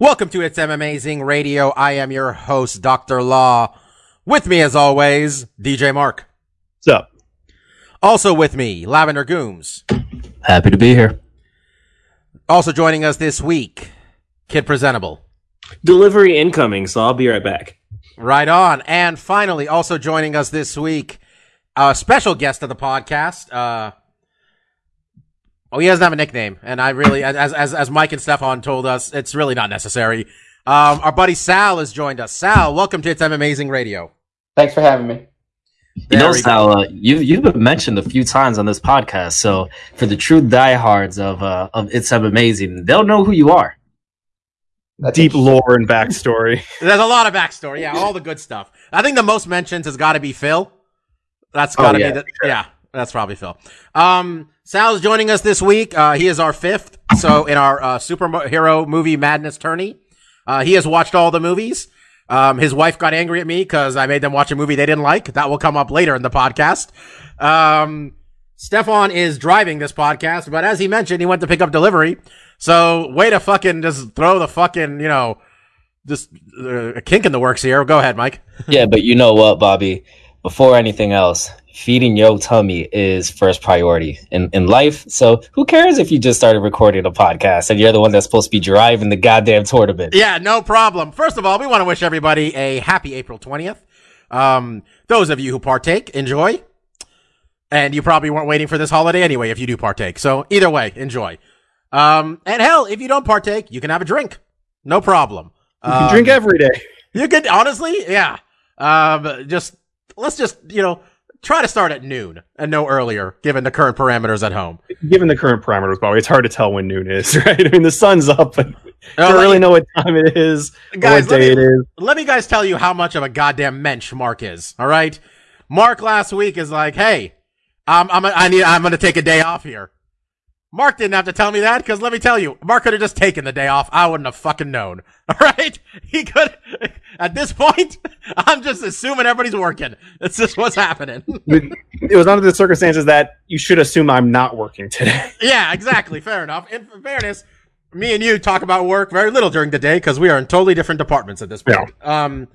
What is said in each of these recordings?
Welcome to It's Amazing Radio. I am your host, Dr. Law. With me, as always, DJ Mark. What's up? Also with me, Lavender Gooms. Happy to be here. Also joining us this week, Kid Presentable. Delivery incoming, so I'll be right back. Right on. And finally, also joining us this week, a special guest of the podcast. Uh, oh, he doesn't have a nickname, and I really, as as as Mike and Stefan told us, it's really not necessary. Um, our buddy Sal has joined us. Sal, welcome to It's Amazing Radio. Thanks for having me. you know, Sal, uh, you you've been mentioned a few times on this podcast. So for the true diehards of uh, of It's Amazing, they'll know who you are. That's Deep lore and backstory. There's a lot of backstory. Yeah, all the good stuff. I think the most mentions has got to be Phil. That's got to yeah, be the yeah. That's probably Phil. Um, Sal's joining us this week. Uh, he is our fifth. So in our uh, superhero movie madness tourney, uh, he has watched all the movies. Um, his wife got angry at me because I made them watch a movie they didn't like. That will come up later in the podcast. Um, Stefan is driving this podcast, but as he mentioned, he went to pick up delivery. So way to fucking just throw the fucking, you know, just uh, a kink in the works here. Go ahead, Mike. yeah, but you know what, Bobby? Before anything else, feeding your tummy is first priority in, in life. So who cares if you just started recording a podcast and you're the one that's supposed to be driving the goddamn tournament? Yeah, no problem. First of all, we want to wish everybody a happy April 20th. Um, those of you who partake, enjoy. And you probably weren't waiting for this holiday anyway if you do partake. So either way, enjoy. Um, and hell, if you don't partake, you can have a drink. No problem. You can Um, drink every day. You could honestly, yeah. Um, just let's just you know try to start at noon and no earlier, given the current parameters at home. Given the current parameters, Bobby, it's hard to tell when noon is, right? I mean, the sun's up, but don't really know what time it is, Guys, what let day me- it is. Let me guys tell you how much of a goddamn mensch Mark is. All right, Mark last week is like, hey, I'm I'm I need I'm gonna take a day off here. Mark didn't have to tell me that because let me tell you, Mark could have just taken the day off. I wouldn't have fucking known. All right, he could. At this point, I'm just assuming everybody's working. It's just what's happening. It was under the circumstances that you should assume I'm not working today. yeah, exactly. Fair enough. In fairness, me and you talk about work very little during the day because we are in totally different departments at this point. Yeah. Um,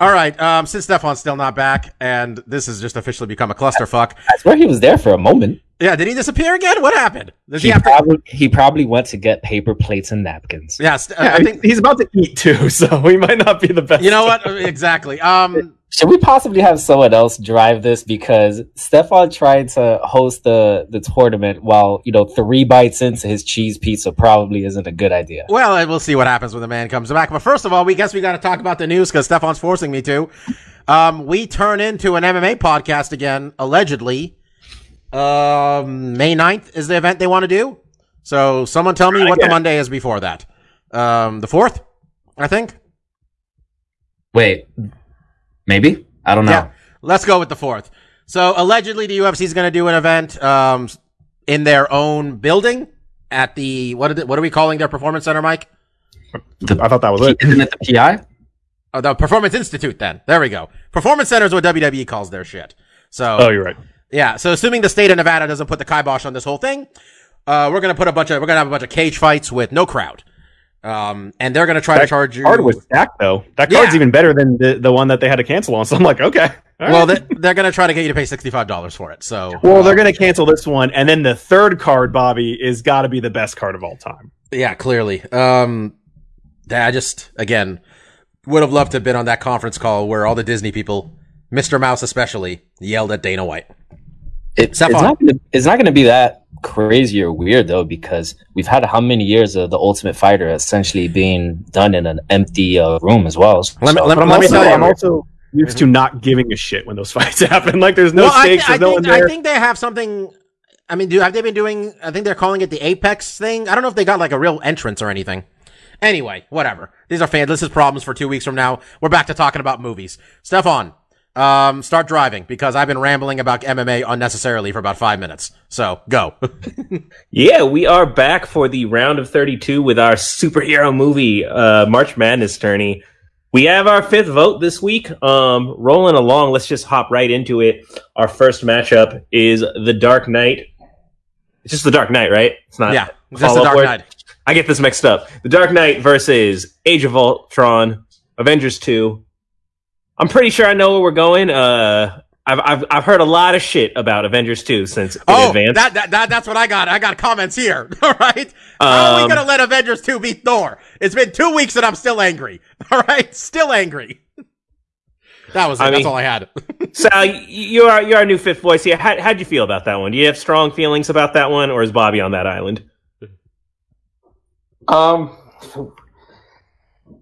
all right. Um, since Stefan's still not back, and this has just officially become a clusterfuck. I swear he was there for a moment. Yeah, did he disappear again? What happened? Does he, He have to? probably, he probably went to get paper plates and napkins. Yes, Yeah, I think. he's about to eat too, so he might not be the best. You know what? Exactly. Um, Should we possibly have someone else drive this because Stefan tried to host the the tournament while you know three bites into his cheese pizza probably isn't a good idea. well, we'll see what happens when the man comes back. But first of all, we guess we got to talk about the news because Stefan's forcing me to. Um, we turn into an MMA podcast again, allegedly. Um, May 9th is the event they want to do. So someone tell me what the Monday is before that. Um, the 4th, I think. Wait, maybe I don't know. Yeah. Let's go with the 4th. So allegedly the UFC is going to do an event, um, in their own building at the, what, are what are we calling their performance center, Mike? I thought that was it. Isn't it the PI? Oh, the Performance Institute then. There we go. Performance Center is what WWE calls their shit. So, Oh, you're right. Yeah. So assuming the state of Nevada doesn't put the kibosh on this whole thing, uh, we're going to put a bunch of, we're going to have a bunch of cage fights with no crowd. Um, and they're going to try to charge you. card was stacked though. That Yeah. card's even better than the, the one that they had to cancel on. So I'm like, okay. all well, right. they're going to try to get you to pay $65 for it. So, well, uh, they're gonna cancel this one, and then the third card, Bobby, is got to be the best card of all time. yeah, clearly. Um, I just, again, would have loved to have been on that conference call where all the Disney people, Mr. Mouse especially, yelled at Dana White. It, it's Stefan. not. Gonna, it's not going to be that crazy or weird though, because we've had how many years of the Ultimate Fighter essentially being done in an empty uh, room as well. Let me- So- let But I'm Let me also, tell you- I'm also used to not giving a shit when those fights happen. Like there's no well, I, stakes, thi- I no think, one there. I think they have something I mean, do have they been doing? I think they're calling it the Apex thing. I don't know if they got like a real entrance or anything. Anyway, whatever. These are fan. This is problems for two weeks from now. We're back to talking about movies. Stefan, um, start driving because I've been rambling about MMA unnecessarily for about five minutes. So go. Yeah, we are back for the round of 32 with our superhero movie, uh, March Madness tourney. We have our fifth vote this week. Um, rolling along, let's just hop right into it. Our first matchup is The Dark Knight. It's just The Dark Knight, right? It's not. yeah, just the Dark word? Knight. I get this mixed up. The Dark Knight versus Age of Ultron, Avengers 2. I'm pretty sure I know where we're going. Uh, I've, I've, I've heard a lot of shit about Avengers 2 since it Oh, advanced. that, that, that, that's what I got. I got comments here. All right. How are we Um, going to let Avengers 2 beat Thor? It's been two weeks and I'm still angry. All right. Still angry. That was it. I that's all I had. Sal, you're our, you're our new fifth voice here. How, how'd you feel about that one? Do you have strong feelings about that one, or is Bobby on that island? Um,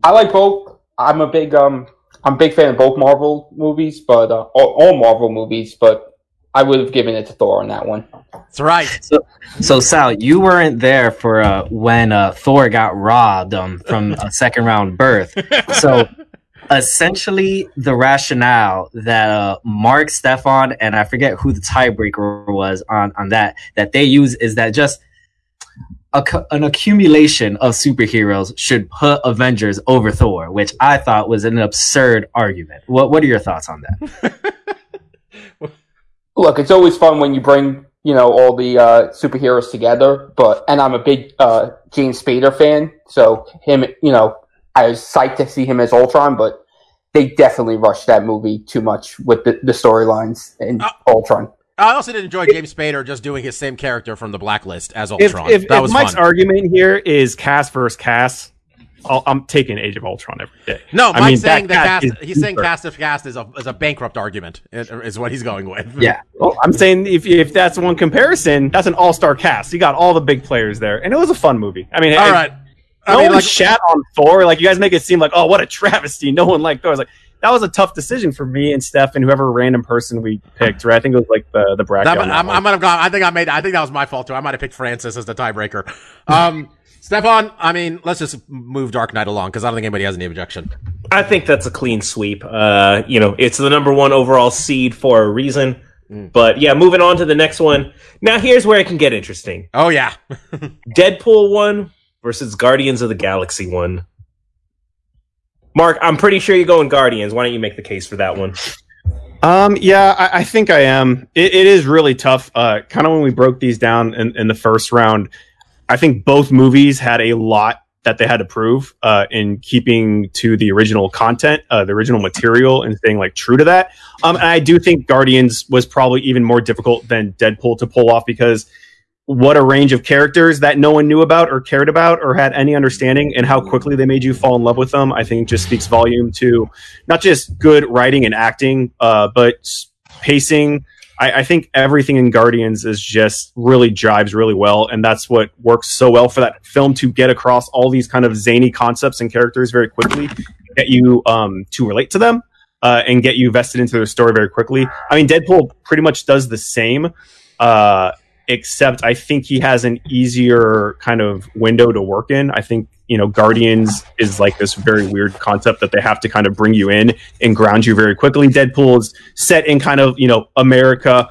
I like both. I'm a big um, I'm a big fan of both Marvel movies, but uh, all, all Marvel movies. But I would have given it to Thor on that one. That's right. So Sal, you weren't there for uh, when uh, Thor got robbed um, from a second round berth. So essentially, the rationale that uh, Mark, Stefan, and I forget who the tiebreaker was on on that that they use is that just a, co- an accumulation of superheroes should put Avengers over Thor, which I thought was an absurd argument. What What are your thoughts on that? Look, it's always fun when you bring you know all the uh, superheroes together. But and I'm a big uh, James Spader fan, so him, you know, I was psyched to see him as Ultron, but. They definitely rushed that movie too much with the, the storylines in Uh, Ultron. I also did enjoy James Spader just doing his same character from the Blacklist as Ultron. if, that if was Mike's fun. argument here is cast versus cast, I'll, I'm taking Age of Ultron every day. no, I Mike's mean, saying that the cast. He's saying cast if cast is a is a bankrupt argument. Is is what he's going with. Yeah. Well, I'm saying if if that's one comparison, that's an all star cast. You got all the big players there, and it was a fun movie. I mean, All it- right. I no mean, one like, shat on Thor. Like you guys make it seem like, oh, what a travesty. No one liked Thor. I was like, that was a tough decision for me and Steph and whoever random person we picked. Right? I think it was like the the bracket. that, on that I'm, one. I might have gone. I think I made. I think that was my fault too. I might have picked Francis as the tiebreaker. Um, Stefan, I mean, let's just move Dark Knight along because I don't think anybody has any objection. I think that's a clean sweep. Uh, you know, it's the number one overall seed for a reason. But yeah, moving on to the next one. Now here's where it can get interesting. Oh yeah, Deadpool one versus Guardians of the Galaxy one. Mark, I'm pretty sure you're going Guardians. Why don't you make the case for that one? Um, yeah, I, I think I am. It, it is really tough. Uh, kind of when we broke these down in, in the first round, I think both movies had a lot that they had to prove uh, in keeping to the original content, uh, the original material, and staying like true to that. Um, and I do think Guardians was probably even more difficult than Deadpool to pull off because what a range of characters that no one knew about or cared about or had any understanding, and how quickly they made you fall in love with them. I think just speaks volume to not just good writing and acting, uh, but pacing. I, I think everything in Guardians is just really jives really well, and that's what works so well for that film to get across all these kind of zany concepts and characters very quickly, get you um, to relate to them, uh, and get you vested into their story very quickly. I mean, Deadpool pretty much does the same. Uh, except I think he has an easier kind of window to work in. I think you know Guardians is like this very weird concept that they have to kind of bring you in and ground you very quickly. Deadpool is set in kind of you know America,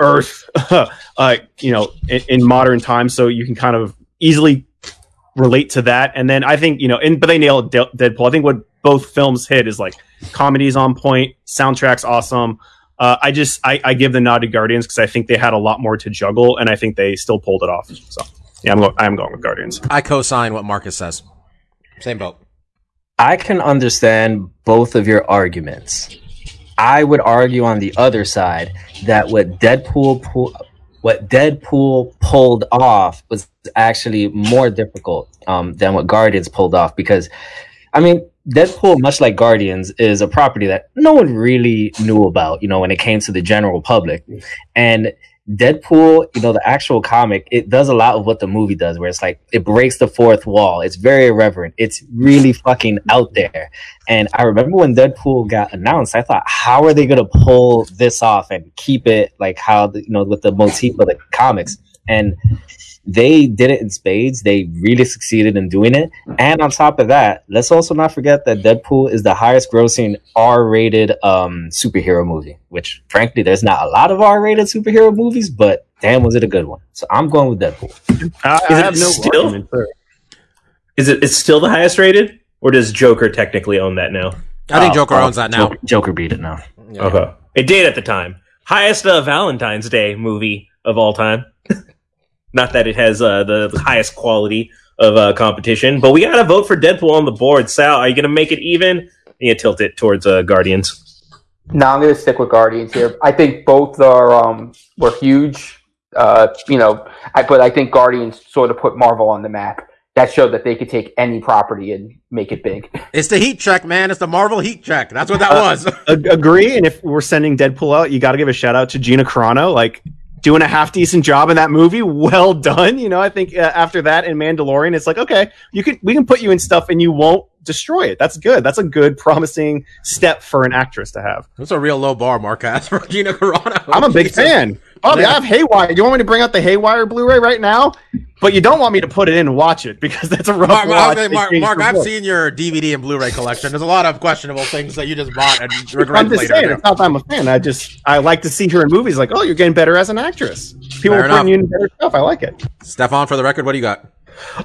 Earth, uh, you know, in, in modern times, so you can kind of easily relate to that. And then I think you know, and but they nailed De- Deadpool. I think what both films hit is like comedy's on point, soundtrack's awesome. Uh, I just I, I give the nod to Guardians because I think they had a lot more to juggle, and I think they still pulled it off. So yeah, I'm going. I'm going with Guardians. I co-sign what Marcus says. Same boat. I can understand both of your arguments. I would argue on the other side that what Deadpool pu- what Deadpool pulled off was actually more difficult um, than what Guardians pulled off because, I mean, Deadpool, much like Guardians, is a property that no one really knew about, you know, when it came to the general public, and Deadpool, you know, the actual comic, it does a lot of what the movie does, where it's like it breaks the fourth wall. It's very irreverent. It's really fucking out there. And I remember when Deadpool got announced, I thought, how are they gonna pull this off and keep it like how the, you know with the motif of the comics? And they did it in spades. They really succeeded in doing it. And on top of that, let's also not forget that Deadpool is the highest grossing R rated um, superhero movie, which frankly, there's not a lot of R rated superhero movies, but damn, was it a good one. So I'm going with Deadpool. I, I it have no still- argument for it. Is it it's still the highest rated, or does Joker technically own that now? I think Joker oh, owns that now. Joker, Joker beat it now. Yeah. Okay, it did at the time. Highest uh, Valentine's Day movie of all time. Not that it has uh, the, the highest quality of uh, competition, but we got to vote for Deadpool on the board. Sal, are you going to make it even? You tilt it towards uh, Guardians. No, I'm going to stick with Guardians here. I think both are um, were huge. Uh, you know, I, but I think Guardians sort of put Marvel on the map. That showed that they could take any property and make it big. It's the heat check, man. It's the Marvel heat check. That's what that Uh, was. Ag- agree. And if we're sending Deadpool out, you got to give a shout out to Gina Carano, like doing a half decent job in that movie. Well done. You know, I think uh, after that in Mandalorian, it's like okay, you can we can put you in stuff and you won't destroy it. That's good. That's a good, promising step for an actress to have. That's a real low bar, Marquez, for Gina Carano. I'm a big Jesus. fan. Bobby, Yeah. I have Haywire. Do you want me to bring out the Haywire Blu-ray right now? But you don't want me to put it in and watch it because that's a rough Mark, watch. Mark, Mark, Mark, I've seen your DVD and Blu-ray collection. There's a lot of questionable things that you just bought and regret I'm just later. saying, it's not that I'm a fan. I just I like to see her in movies. Like, oh, you're getting better as an actress. People Fair bring enough. you in better stuff. I like it. Stefan, for the record, what do you got?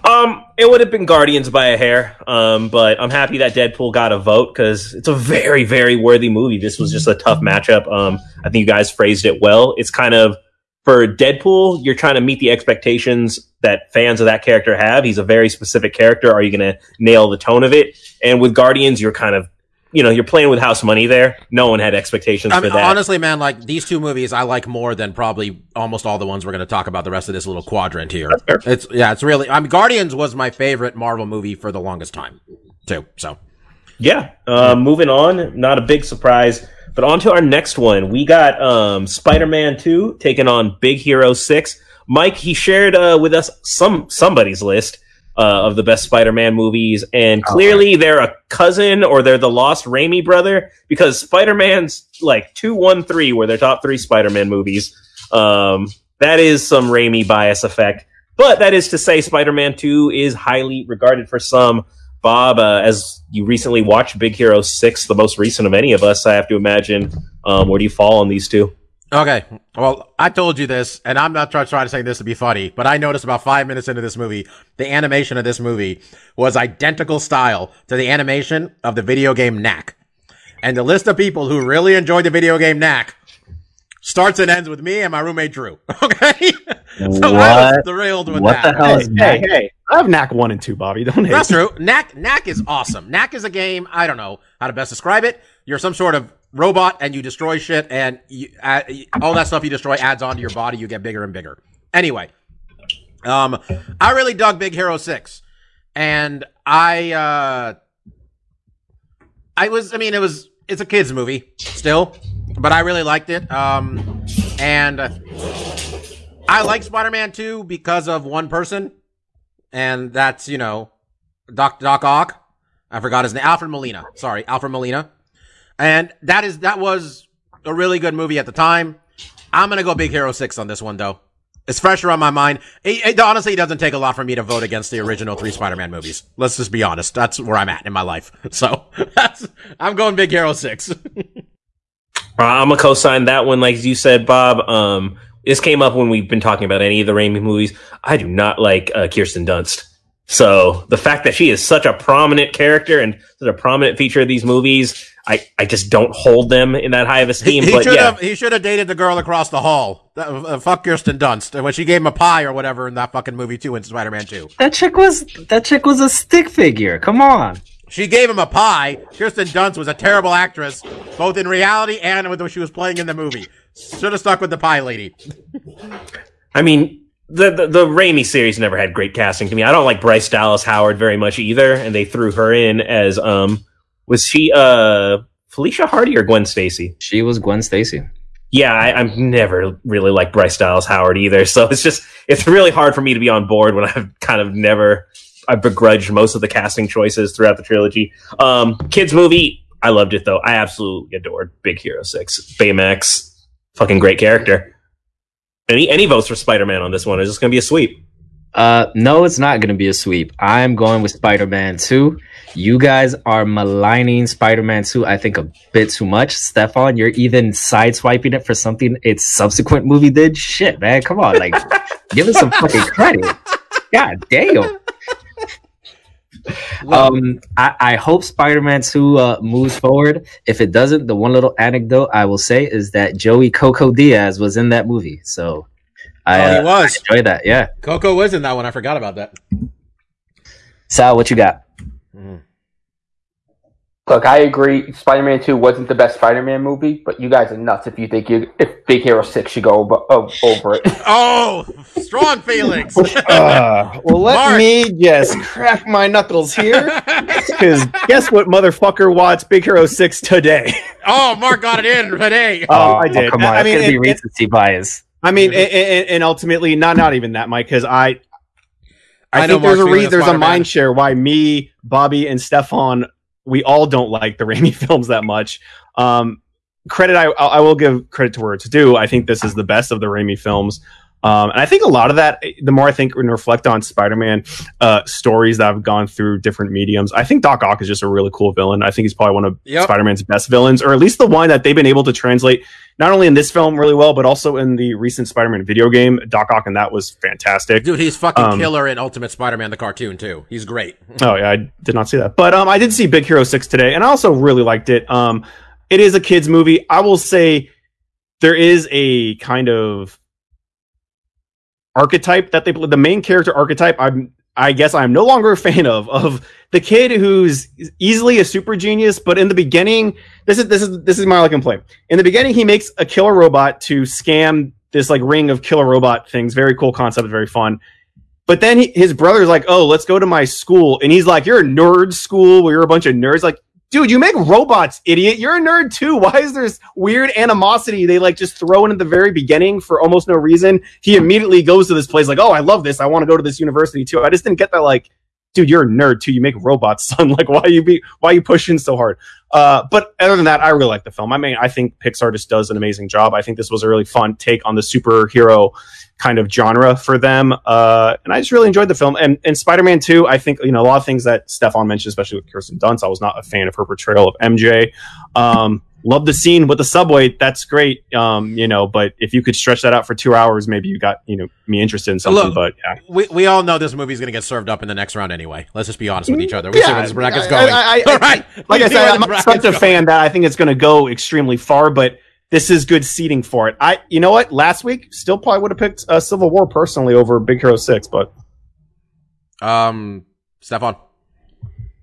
Um, it would have been Guardians by a hair. Um, but I'm happy that Deadpool got a vote because it's a very, very worthy movie. This was just a tough matchup. Um, I think you guys phrased it well. It's kind of for Deadpool, you're trying to meet the expectations that fans of that character have. He's a very specific character. Are you going to nail the tone of it? And with Guardians, you're kind of, you know, you're playing with house money there. No one had expectations I for that. honestly, man, like these two movies, I like more than probably almost all the ones we're going to talk about the rest of this little quadrant here. It's yeah, it's really. I mean, Guardians was my favorite Marvel movie for the longest time, too. So Yeah. Uh, moving on, not a big surprise, but on to our next one. We got um, Spider-Man Two taking on Big Hero Six. Mike, he shared uh, with us some somebody's list uh, of the best Spider-Man movies, and clearly they're a cousin or they're the lost Raimi brother because Spider-Man's like two, one, three were their top three Spider-Man movies. Um, that is some Raimi bias effect. But that is to say, Spider-Man 2 is highly regarded for some. Bob, uh, as you recently watched Big Hero 6, the most recent of any of us, I have to imagine, um, where do you fall on these two? Okay, well, I told you this, and I'm not try- trying to say this to be funny, but I noticed about five minutes into this movie, the animation of this movie was identical style to the animation of the video game Knack. And the list of people who really enjoyed the video game Knack starts and ends with me and my roommate Drew. Okay, so I was What? thrilled with What that. the hell Hey, is hey, Knack? hey! I have Knack one and two, Bobby. Don't hate. That's true. Knack Knack is awesome. Knack is a game. I don't know how to best describe it. You're some sort of robot and you destroy shit, and you, uh, all that stuff you destroy adds on to your body. You get bigger and bigger. Anyway, um, I really dug Big Hero Six, and I uh, I was. I mean, it was. It's a kids movie still, but I really liked it. Um, and I like Spider-Man 2 because of one person, and that's you know Doc Doc Ock. I forgot his name. Alfred Molina. Sorry, Alfred Molina. And that is that was a really good movie at the time. I'm gonna go Big Hero Six on this one though. It's fresher on my mind. It, it honestly doesn't take a lot for me to vote against the original three Spider-Man movies. Let's just be honest. That's where I'm at in my life. So I'm going Big Hero Six. Uh, I'm gonna co-sign that one, like you said, Bob. Um, this came up when we've been talking about any of the Raimi movies. I do not like uh, Kirsten Dunst. So the fact that she is such a prominent character and such a prominent feature of these movies, I, I just don't hold them in that high of esteem. he but should yeah, have he should have dated the girl across the hall. That, uh, fuck Kirsten Dunst. When she gave him a pie or whatever in that fucking movie too in Spider-Man Two. That chick was that chick was a stick figure. Come on. She gave him a pie. Kirsten Dunst was a terrible actress, both in reality and with what she was playing in the movie. Should have stuck with the pie lady. I mean, the, the the Raimi series never had great casting to me. I don't like Bryce Dallas Howard very much either, and they threw her in as um was she uh Felicia Hardy or Gwen Stacy? She was Gwen Stacy. yeah, I, I've never really liked Bryce Dallas Howard either. So it's just it's really hard for me to be on board when I've kind of never I've begrudged most of the casting choices throughout the trilogy. Um, kids movie, I loved it though. I absolutely adored Big Hero Six. Baymax, fucking great character. Any any votes for Spider Man on this one? Is this going to be a sweep? Uh, no, it's not going to be a sweep. I'm going with Spider Man 2. You guys are maligning Spider Man 2, I think, a bit too much. Stefan, you're even sideswiping it for something its subsequent movie did. Shit, man. Come on. Like, give us some fucking credit. God damn. Um, I, I hope Spider-Man 2 uh, moves forward. If it doesn't, the one little anecdote I will say is that Joey Coco Diaz was in that movie. So I, Oh, he uh, was. I enjoy that. Yeah. Coco was in that one. I forgot about that. Sal, what you got? Look, I agree. Spider-Man Two wasn't the best Spider-Man movie, but you guys are nuts if you think you if Big Hero Six should go over, over it. Oh, strong feelings. Uh, well, let Mark. me just crack my knuckles here. Because guess what, motherfucker watched Big Hero 6 today? oh, Mark got it in today. Oh, I did. Come on, I mean, it's gonna be and- and- recency bias. I mean, and, and, and ultimately, not not even that, Mike, because I, I, I think there's a Mark's re- feeling there's a Spider-Man. mind share why me, Bobby, and Stefan, we all don't like the Raimi films that much. Um, credit, I I will give credit to where it's due. I think this is the best of the Raimi films. Um, and I think a lot of that, the more I think and reflect on Spider-Man uh, stories that have gone through different mediums, I think Doc Ock is just a really cool villain. I think he's probably one of Yep. Spider-Man's best villains, or at least the one that they've been able to translate not only in this film really well, but also in the recent Spider-Man video game. Doc Ock and that was fantastic. Dude, he's fucking Um, killer in Ultimate Spider-Man the cartoon too. He's great. Oh yeah, I did not see that, but um, I did see Big Hero Six today, and I also really liked it. Um, it is a kids movie. I will say there is a kind of archetype that they the main character archetype. I'm I guess I'm no longer a fan of of the kid who's easily a super genius, but in the beginning, this is this is this is my like complaint. In the beginning, he makes a killer robot to scam this like ring of killer robot things. Very cool concept, very fun. But then he, his brother's like, "Oh, let's go to my school," and he's like, "You're a nerd school where you're a bunch of nerds." Like, dude, you make robots, idiot. You're a nerd too. Why is there this weird animosity they like just throw in at the very beginning for almost no reason? He immediately goes to this place like, "Oh, I love this. I want to go to this university too." I just didn't get that. Like, dude, you're a nerd too. You make robots, son. Like, why are you be why are you pushing so hard? Uh, but other than that, I really like the film. I mean, I think Pixar just does an amazing job. I think this was a really fun take on the superhero kind of genre for them. Uh, and I just really enjoyed the film. And, and Spider-Man 2, I think, you know, a lot of things that Stefan mentioned, especially with Kirsten Dunst, I was not a fan of her portrayal of MJ. Um, love the scene with the subway. That's great. Um, you know, but if you could stretch that out for two hours, maybe you got, you know, me interested in something, Look, but yeah. We we all know this movie's gonna get served up in the next round anyway. Let's just be honest with each other. We see Yeah, where this bracket's I- going. I- I- all right. like I said, I'm this not bracket's such a fan that I think it's going to go extremely far, but this is good seating for it. I, you know what? Last week, still probably would have picked uh, Civil War personally over Big Hero Six, but Um, Stefan.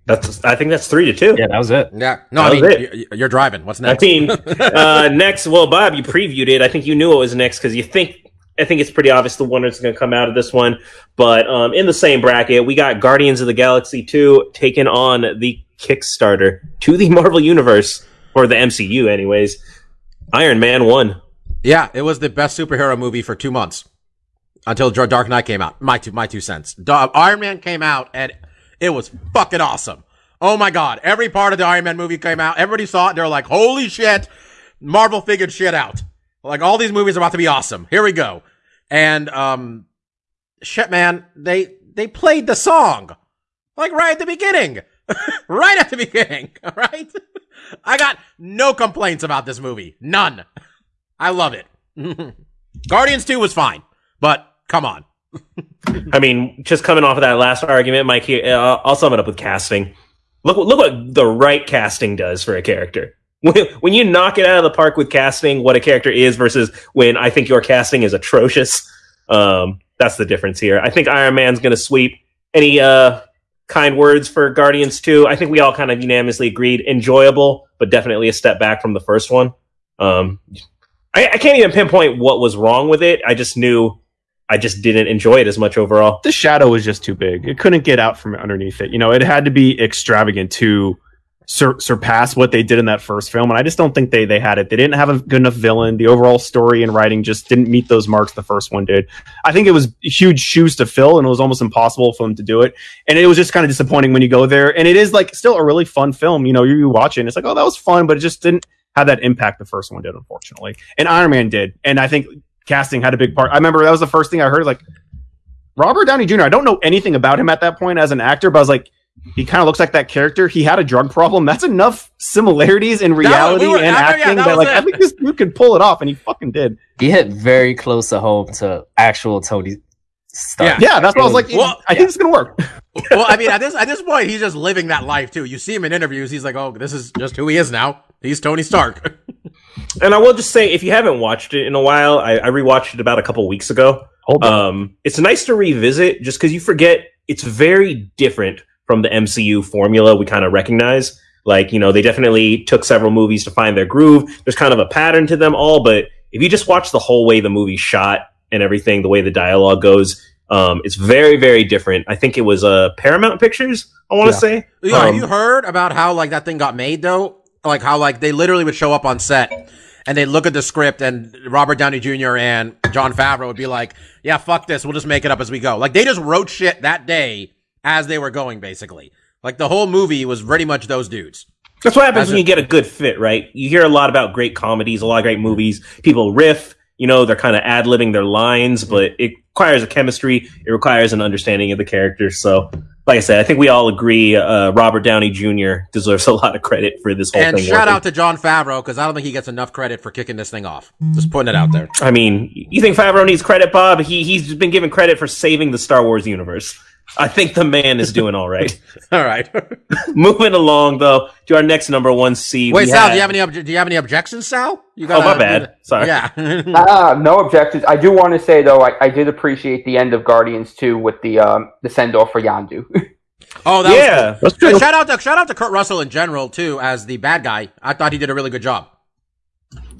That's I think that's three to two. Yeah, that was it. Yeah. No, I mean was it. you're driving. What's next? I next? mean, uh, next, well, Bob, you previewed it. I think you knew it was next because you think. I think it's pretty obvious the winner is going to come out of this one. But um, in the same bracket, we got Guardians of the Galaxy 2 taking on the Kickstarter to the Marvel Universe, or the MCU, anyways. Iron Man 1. Yeah, it was the best superhero movie for two months until Dark Knight came out. My two, my two cents. Iron Man came out and it was fucking awesome. Oh my god! Every part of the Iron Man movie came out. Everybody saw it. They're like, "Holy shit!" Marvel figured shit out. Like all these movies are about to be awesome. Here we go. And um, shit, man, they they played the song like right at the beginning, right at the beginning. Right. I got no complaints about this movie. None. I love it. Guardians 2 was fine, but come on. I mean, just coming off of that last argument, Mike, here, uh, I'll sum it up with casting. Look, look what the right casting does for a character. When, when you knock it out of the park with casting, what a character is versus when I think your casting is atrocious. Um, that's the difference here. I think Iron Man's going to sweep. Any uh, kind words for Guardians 2? I think we all kind of unanimously agreed. Enjoyable, but definitely a step back from the first one. Um, I, I can't even pinpoint what was wrong with it. I just knew I just didn't enjoy it as much overall. the shadow was just too big. It couldn't get out from underneath it. You know, it had to be extravagant to sur- surpass what they did in that first film, and I just don't think they they had it. They didn't have a good enough villain. The overall story and writing just didn't meet those marks the first one did. I think it was huge shoes to fill, and it was almost impossible for them to do it. And it was just kind of disappointing when you go there. And it is like still a really fun film. You know, you, you watch it, and it's like, oh, that was fun, but it just didn't have that impact the first one did, unfortunately. And Iron Man did, and I think casting had a big part. I remember that was the first thing I heard, like. Robert Downey Jr. I don't know anything about him at that point as an actor, but I was like, he kind of looks like that character. He had a drug problem. That's enough similarities in reality we were- and I know, yeah, acting that that, like it. I think this dude could pull it off, and he fucking did. He hit very close to home to actual Tony Stark. Yeah. Yeah, that's what I was like. Well, I think it's gonna work. well, I mean, at this at this point, he's just living that life too. You see him in interviews; he's like, "Oh, this is just who he is now. He's Tony Stark." And I will just say, if you haven't watched it in a while, I, I rewatched it about a couple weeks ago. Hold on. Um, it's nice to revisit just because you forget it's very different from the MCU formula we kind of recognize. Like, you know, they definitely took several movies to find their groove. There's kind of a pattern to them all, but if you just watch the whole way the movie shot and everything, the way the dialogue goes, um, it's very, very different. I think it was uh, Paramount Pictures, I want to Yeah. say. Yeah, Um, you heard about how like that thing got made though? Like how like they literally would show up on set and they'd look at the script and Robert Downey Jr. and Jon Favreau would be like, "Yeah, fuck this. We'll just make it up as we go." Like they just wrote shit that day as they were going, basically. Like the whole movie was pretty much those dudes. That's what happens As when a- you get a good fit, right? You hear a lot about great comedies, a lot of great movies. People riff, you know, they're kind of ad libbing their lines, but it requires a chemistry. It requires an understanding of the characters. So, like I said, I think we all agree uh, Robert Downey Jr. deserves a lot of credit for this whole And thing. shout working. out to Jon Favreau because I don't think he gets enough credit for kicking this thing off. Just putting it out there. I mean, you think Favreau needs credit, Bob? He he's been given credit for saving the Star Wars universe. I think the man is doing all right. All right. Moving along though to our next number one seed. Wait, Sal, had- do you have any obje- do you have any objections, Sal? You got? Oh, my bad. Sorry. Yeah. Ah, no objections. I do want to say though, I, I did appreciate the end of Guardians 2 with the um, the send off for Yondu. oh, that was Yeah, cool. That's And true. shout out to shout out to Kurt Russell in general too as the bad guy. I thought he did a really good job.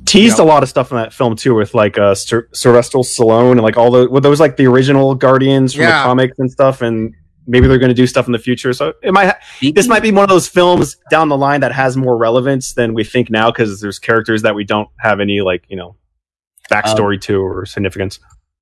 Teased Yep. a lot of stuff in that film too, with like uh, Sir- Sylvester Stallone and like all the with those like the original Guardians from Yeah. the comics and stuff, and maybe they're going to do stuff in the future. So it might ha- this might be one of those films down the line that has more relevance than we think now because there's characters that we don't have any like you know backstory to or significance.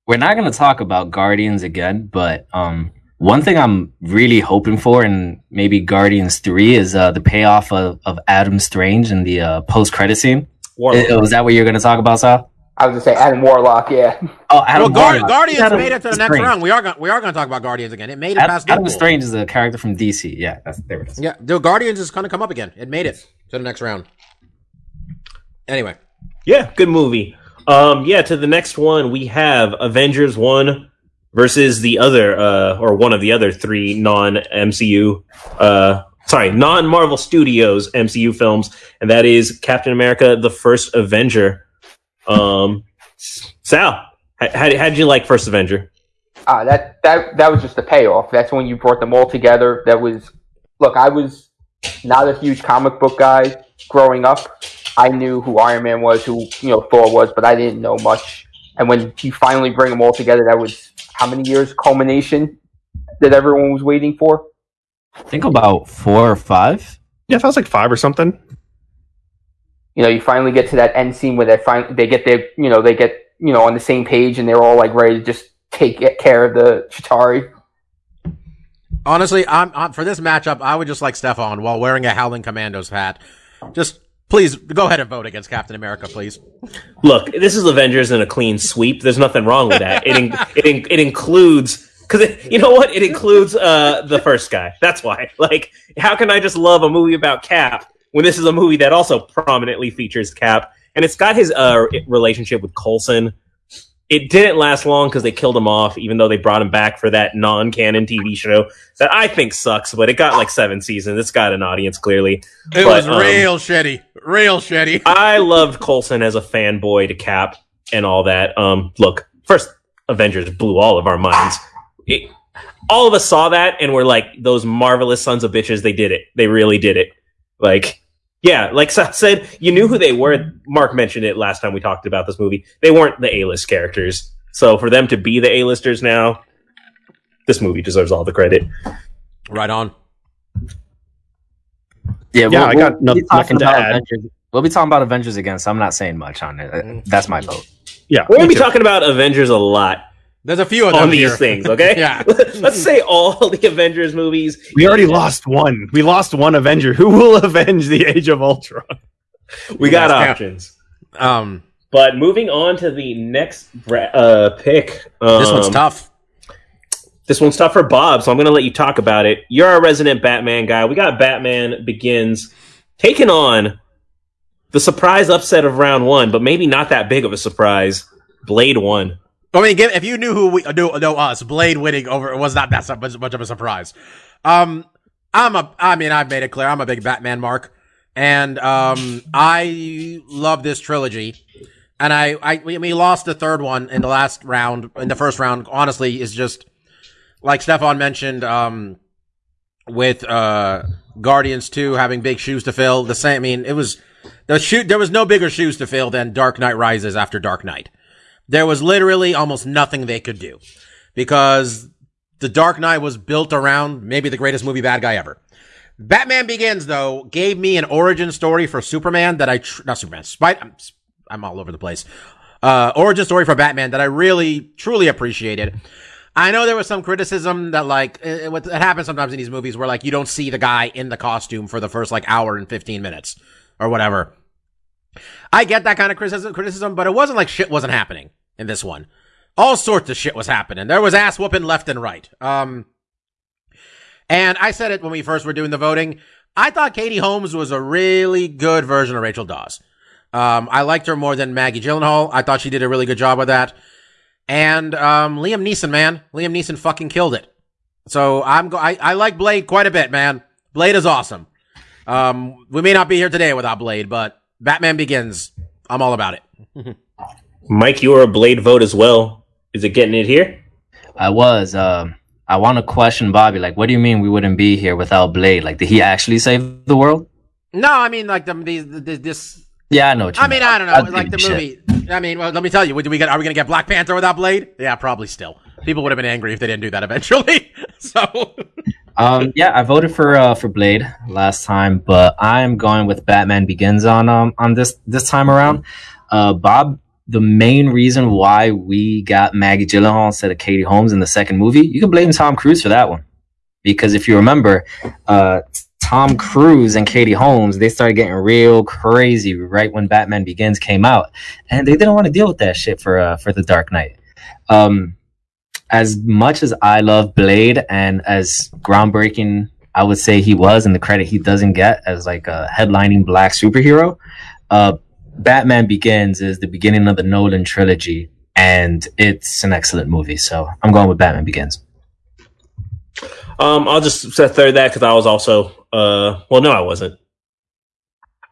we're not going to talk about Guardians again, but um, one thing I'm really hoping for in maybe Guardians 3 is uh, the payoff of, of Adam Strange in the uh, post credit scene. Warlock. I- Was that what you're going to talk about, Sal? I was gonna say Adam Warlock, yeah. Oh, Well, Adam Guar- Warlock. Guardians Adam made it to the next Strange. round. We are going we are going to talk about Guardians again. It made it Adam, past Adam Deadpool. Strange is a character from DC. Yeah, that's, there it is. Yeah, the Guardians is going to come up again. It made it to the next round. Anyway, Yeah, good movie. Um, yeah, to the next one we have Avengers one versus the other, uh, or one of the other three non MCU, uh, sorry, non Marvel Studios MCU films, and that is Captain America: The First Avenger. Um, Sal, how, how did you like First Avenger? Ah, that that that was just a payoff. That's when you brought them all together. That was look. I was not a huge comic book guy growing up. I knew who Iron Man was, who you know Thor was, but I didn't know much. And when you finally bring them all together, that was how many years culmination that everyone was waiting for. I think about four or five. Yeah, if I was like five or something. You know, you finally get to that end scene where they find they get their you know they get you know on the same page and they're all like ready to just take care of the Chitauri. honestly, I'm, I'm for this matchup. I would just like Stefan while wearing a Howling Commandos hat. Just please go ahead and vote against Captain America, please. Look, this is Avengers in a clean sweep. There's nothing wrong with that. It in, it in, it includes because you know what? It includes uh the first guy. That's why. Like, how can I just love a movie about Cap when this is a movie that also prominently features Cap and it's got his uh relationship with Coulson. It didn't last long because they killed him off, even though they brought him back for that non-canon TV show that I think sucks. But it got like seven seasons. It's got an audience clearly. It But, was um, real shitty, real shitty. I loved Coulson as a fanboy to Cap and all that. Um, look, first Avengers blew all of our minds. It, all of us saw that and we're like, those marvelous sons of bitches. They did it. They really did it. Like, yeah, like I said, you knew who they were. Mark mentioned it last time we talked about this movie. They weren't the A-list characters. So for them to be the A-listers now, this movie deserves all the credit. Right on. Yeah, Yeah, I got no- be talking nothing to add. Avengers. We'll be talking about Avengers again, so I'm not saying much on it. That's my vote. Yeah, We're gonna be too. talking about Avengers a lot There's a few of them on these here. things, okay? Yeah. Let's say all the Avengers movies. We already lost one. We lost one Avenger. Who will avenge the Age of Ultron? We got Yeah. options. Um, But moving on to the next bra- uh, pick. Um, this one's tough. This one's tough for Bob, so I'm going to let you talk about it. You're a resident Batman guy. We got Batman Begins taking on the surprise upset of round one, but maybe not that big of a surprise. Blade one. I mean, if you knew who we knew, know us, Blade winning over was not that much, of a surprise. Um, I'm a. I mean, I've made it clear I'm a big Batman mark, and um, I love this trilogy. And I, I, we, we lost the third one in the last round. In the first round, honestly, is just like Stefan mentioned. Um, with uh Guardians two having big shoes to fill, the same. I mean, it was the shoot. There was no bigger shoes to fill than Dark Knight Rises after Dark Knight there was literally almost nothing they could do because the Dark Knight was built around maybe the greatest movie bad guy ever. Batman Begins though gave me an origin story for Superman that I tr- not Superman Spider I'm, I'm all over the place. Uh, origin story for Batman that I really truly appreciated. I know there was some criticism that like it, it, what- it happens sometimes in these movies where like you don't see the guy in the costume for the first like hour and 15 minutes or whatever. I get that kind of criticism, criticism, but it wasn't like shit wasn't happening in this one. All sorts of shit was happening. There was ass whooping left and right. Um, and I said it when we first were doing the voting. I thought Katie Holmes was a really good version of Rachel Dawes. Um, I liked her more than Maggie Gyllenhaal. I thought she did a really good job with that. And um, Liam Neeson, man, Liam Neeson fucking killed it. So I'm go- I, I like Blade quite a bit, man. Blade is awesome. Um, we may not be here today without Blade, but Batman Begins. I'm all about it. Mike, you were a Blade vote as well. Is it getting it here? I was. Um, I want to question Bobby. Like, what do you mean we wouldn't be here without Blade? Like, did he actually save the world? No, I mean like the, these the, this. Yeah, I know. What you I mean, mean. I don't know, I'd like the give movie. shit. I mean, well, let me tell you, do we get? Are we gonna get Black Panther without Blade? Yeah, probably still. People would have been angry if they didn't do that eventually. so, Um, yeah, I voted for uh, for Blade last time, but I'm going with Batman Begins on um on this this time around. Uh, Bob, the main reason why we got Maggie Gyllenhaal instead of Katie Holmes in the second movie, you can blame Tom Cruise for that one, because if you remember, uh, Tom Cruise and Katie Holmes they started getting real crazy right when Batman Begins came out, and they didn't want to deal with that shit for uh, for the Dark Knight. Um, as much as I love Blade and as groundbreaking I would say he was and the credit he doesn't get as like a headlining black superhero, uh, Batman Begins is the beginning of the Nolan trilogy and it's an excellent movie. So I'm going with Batman Begins. Um, I'll just third that because I was also uh, well, no, I wasn't.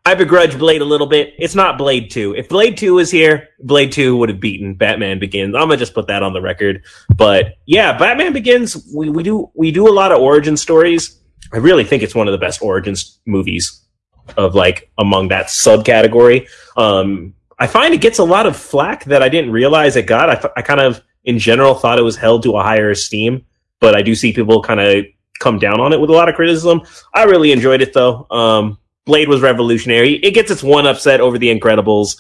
I begrudge Blade a little bit. It's not Blade Two. If Blade Two was here, Blade Two would have beaten Batman Begins. I'm gonna just put that on the record. But yeah, Batman Begins. We, we do we do a lot of origin stories. I really think it's one of the best origins movies of like among that subcategory. Um, I find it gets a lot of flack that I didn't realize it got. I, th- I kind of in general thought it was held to a higher esteem, but I do see people kind of come down on it with a lot of criticism. I really enjoyed it though. Um, Blade was revolutionary. It gets its one upset over The Incredibles.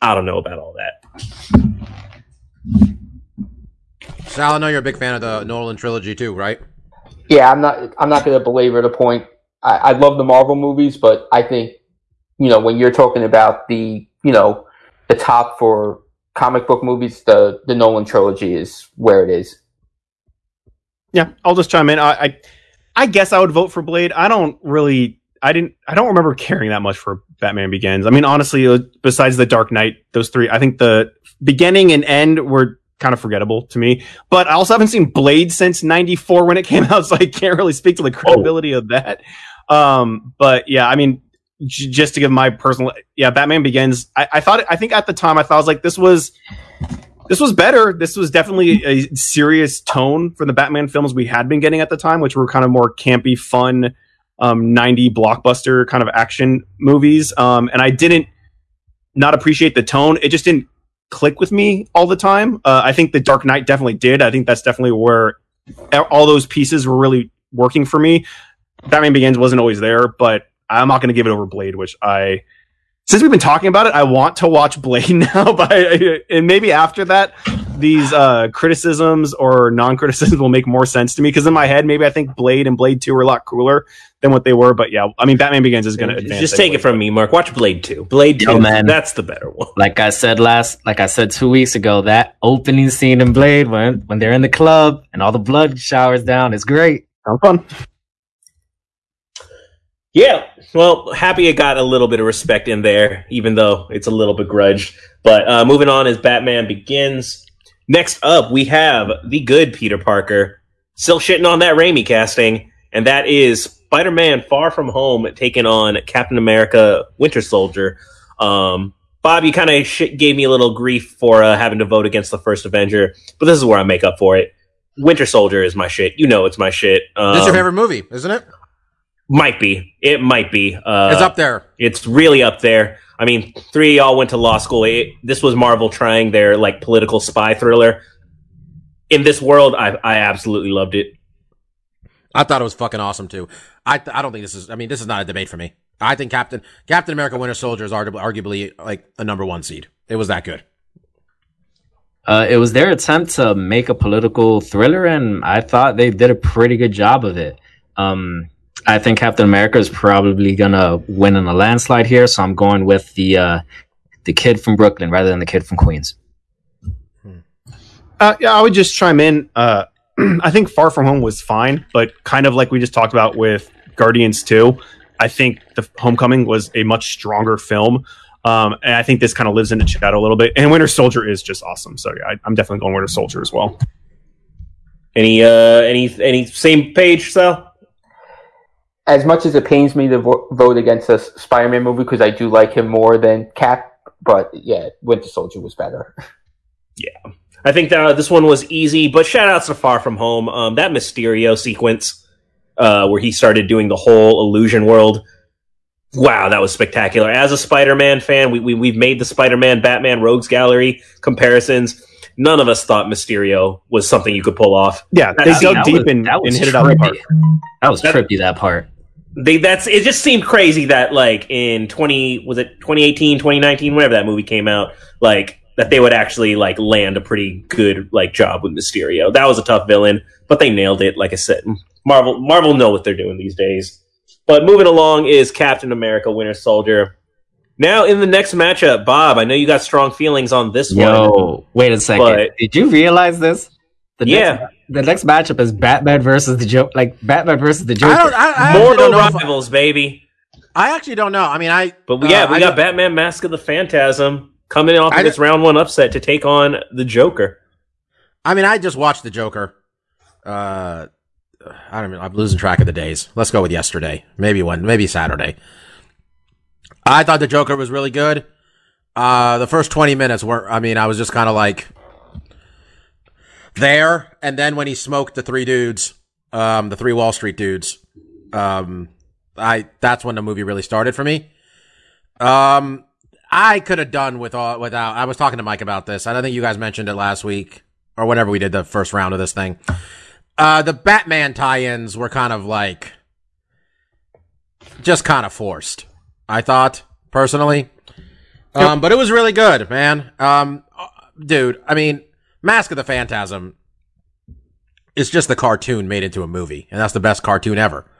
I don't know about all that. Sal, I know you're a big fan of the Nolan trilogy too, right? Yeah, I'm not. I'm not going to belabor the point. I, I love the Marvel movies, but I think you know when you're talking about the you know the top for comic book movies, the the Nolan trilogy is where it is. Yeah, I'll just chime in. I, I, I guess I would vote for Blade. I don't really. I didn't. I don't remember caring that much for Batman Begins. I mean, honestly, uh, besides the Dark Knight, those three, I think the beginning and end were kind of forgettable to me. But I also haven't seen Blade since '94 when it came out, so I can't really speak to the credibility of that. Um, but yeah, I mean, j- just to give my personal, yeah, Batman Begins. I, I thought. I think at the time, I thought I was like, this was this was better. This was definitely a serious tone for the Batman films we had been getting at the time, which were kind of more campy, fun, um, 90 blockbuster kind of action movies. Um, and I didn't not appreciate the tone. It just didn't click with me all the time. Uh, I think The Dark Knight definitely did. I think that's definitely where all those pieces were really working for me. Batman Begins wasn't always there, but I'm not going to give it over Blade, which I since we've been talking about it, I want to watch Blade now. But I, and maybe after that, these uh, criticisms or non-criticisms will make more sense to me because in my head, maybe I think Blade and Blade Two are a lot cooler than what they were. But yeah, I mean, Batman Begins is going to advance. Just take anyway. it from me, Mark. Watch Blade Two. Blade Two. Yo, man. That's the better one. Like I said last, like I said two weeks ago, that opening scene in Blade when when they're in the club and all the blood showers down is great. Sounds fun. Yeah, well, happy it got a little bit of respect in there, even though it's a little begrudged. But uh, moving on as Batman begins. Next up, we have the good Peter Parker, still shitting on that Raimi casting, and that is Spider-Man: Far From Home taking on Captain America: Winter Soldier. Um, Bob, you kind of sh- gave me a little grief for uh, having to vote against the first Avenger, but this is where I make up for it. Winter Soldier is my shit. You know it's my shit. Um, This is your favorite movie, isn't it? Might be. It might be. Uh, it's up there. It's really up there. I mean, three of y'all went to law school. It, this was Marvel trying their like political spy thriller. In this world, I I absolutely loved it. I thought it was fucking awesome too. I I don't think this is. I mean, this is not a debate for me. I think Captain Captain America: Winter Soldier is arguably, arguably like a number one seed. It was that good. Uh, it was their attempt to make a political thriller, and I thought they did a pretty good job of it. Um, I think Captain America is probably gonna win in a landslide here, so I'm going with the uh, the kid from Brooklyn rather than the kid from Queens. Uh, yeah, I would just chime in. Uh, I think Far From Home was fine, but kind of like we just talked about with Guardians 2, I think the Homecoming was a much stronger film. Um, and I think this kind of lives in its shadow a little bit. And Winter Soldier is just awesome. So yeah, I, I'm definitely going Winter Soldier as well. Any uh any any same page, Sal? As much as it pains me to vo- vote against this Spider-Man movie because I do like him more than Cap, but yeah, Winter Soldier was better. Yeah, I think that this one was easy, but shout outs to Far From Home. Um, that Mysterio sequence, uh, where he started doing the whole illusion world. Wow, that was spectacular. As a Spider-Man fan, we, we we've made the Spider-Man, Batman, Rogues Gallery comparisons. None of us thought Mysterio was something you could pull off. Yeah, they That- dug deep was- and, and hit it out of the park. That was That- trippy. That part. They that's it. Just seemed crazy that like in twenty was it 2018, 2019, whenever that movie came out, like that they would actually like land a pretty good like job with Mysterio. That was a tough villain, but they nailed it. Like I said, Marvel Marvel know what they're doing these days. But moving along is Captain America: Winter Soldier. Now in the next matchup, Bob, I know you got strong feelings on this one. Yo, wait a second. Did you realize this? The Yeah. Next, the next matchup is Batman versus the Joker. Like Batman versus the Joker. I don't. I, I actually Mortal don't know. if- rivals, baby. I actually don't know. I mean, I. But we, yeah, uh, we I got Batman: Mask of the Phantasm coming off I of this round one upset to take on the Joker. I mean, I just watched the Joker. Uh, I don't know. I'm losing track of the days. Let's go with yesterday. Maybe one. Maybe Saturday. I thought the Joker was really good. Uh, the first 20 minutes were. I mean, I was just kind of like there, and then when he smoked the three dudes, um, the three Wall Street dudes, um, I that's when the movie really started for me. Um, I could have done with all without. I was talking to Mike about this. I don't think you guys mentioned it last week or whenever we did the first round of this thing. Uh, the Batman tie-ins were kind of like just kind of forced. I thought personally, um, but it was really good, man. Um, dude, I mean, Mask of the Phantasm is just the cartoon made into a movie, and that's the best cartoon ever.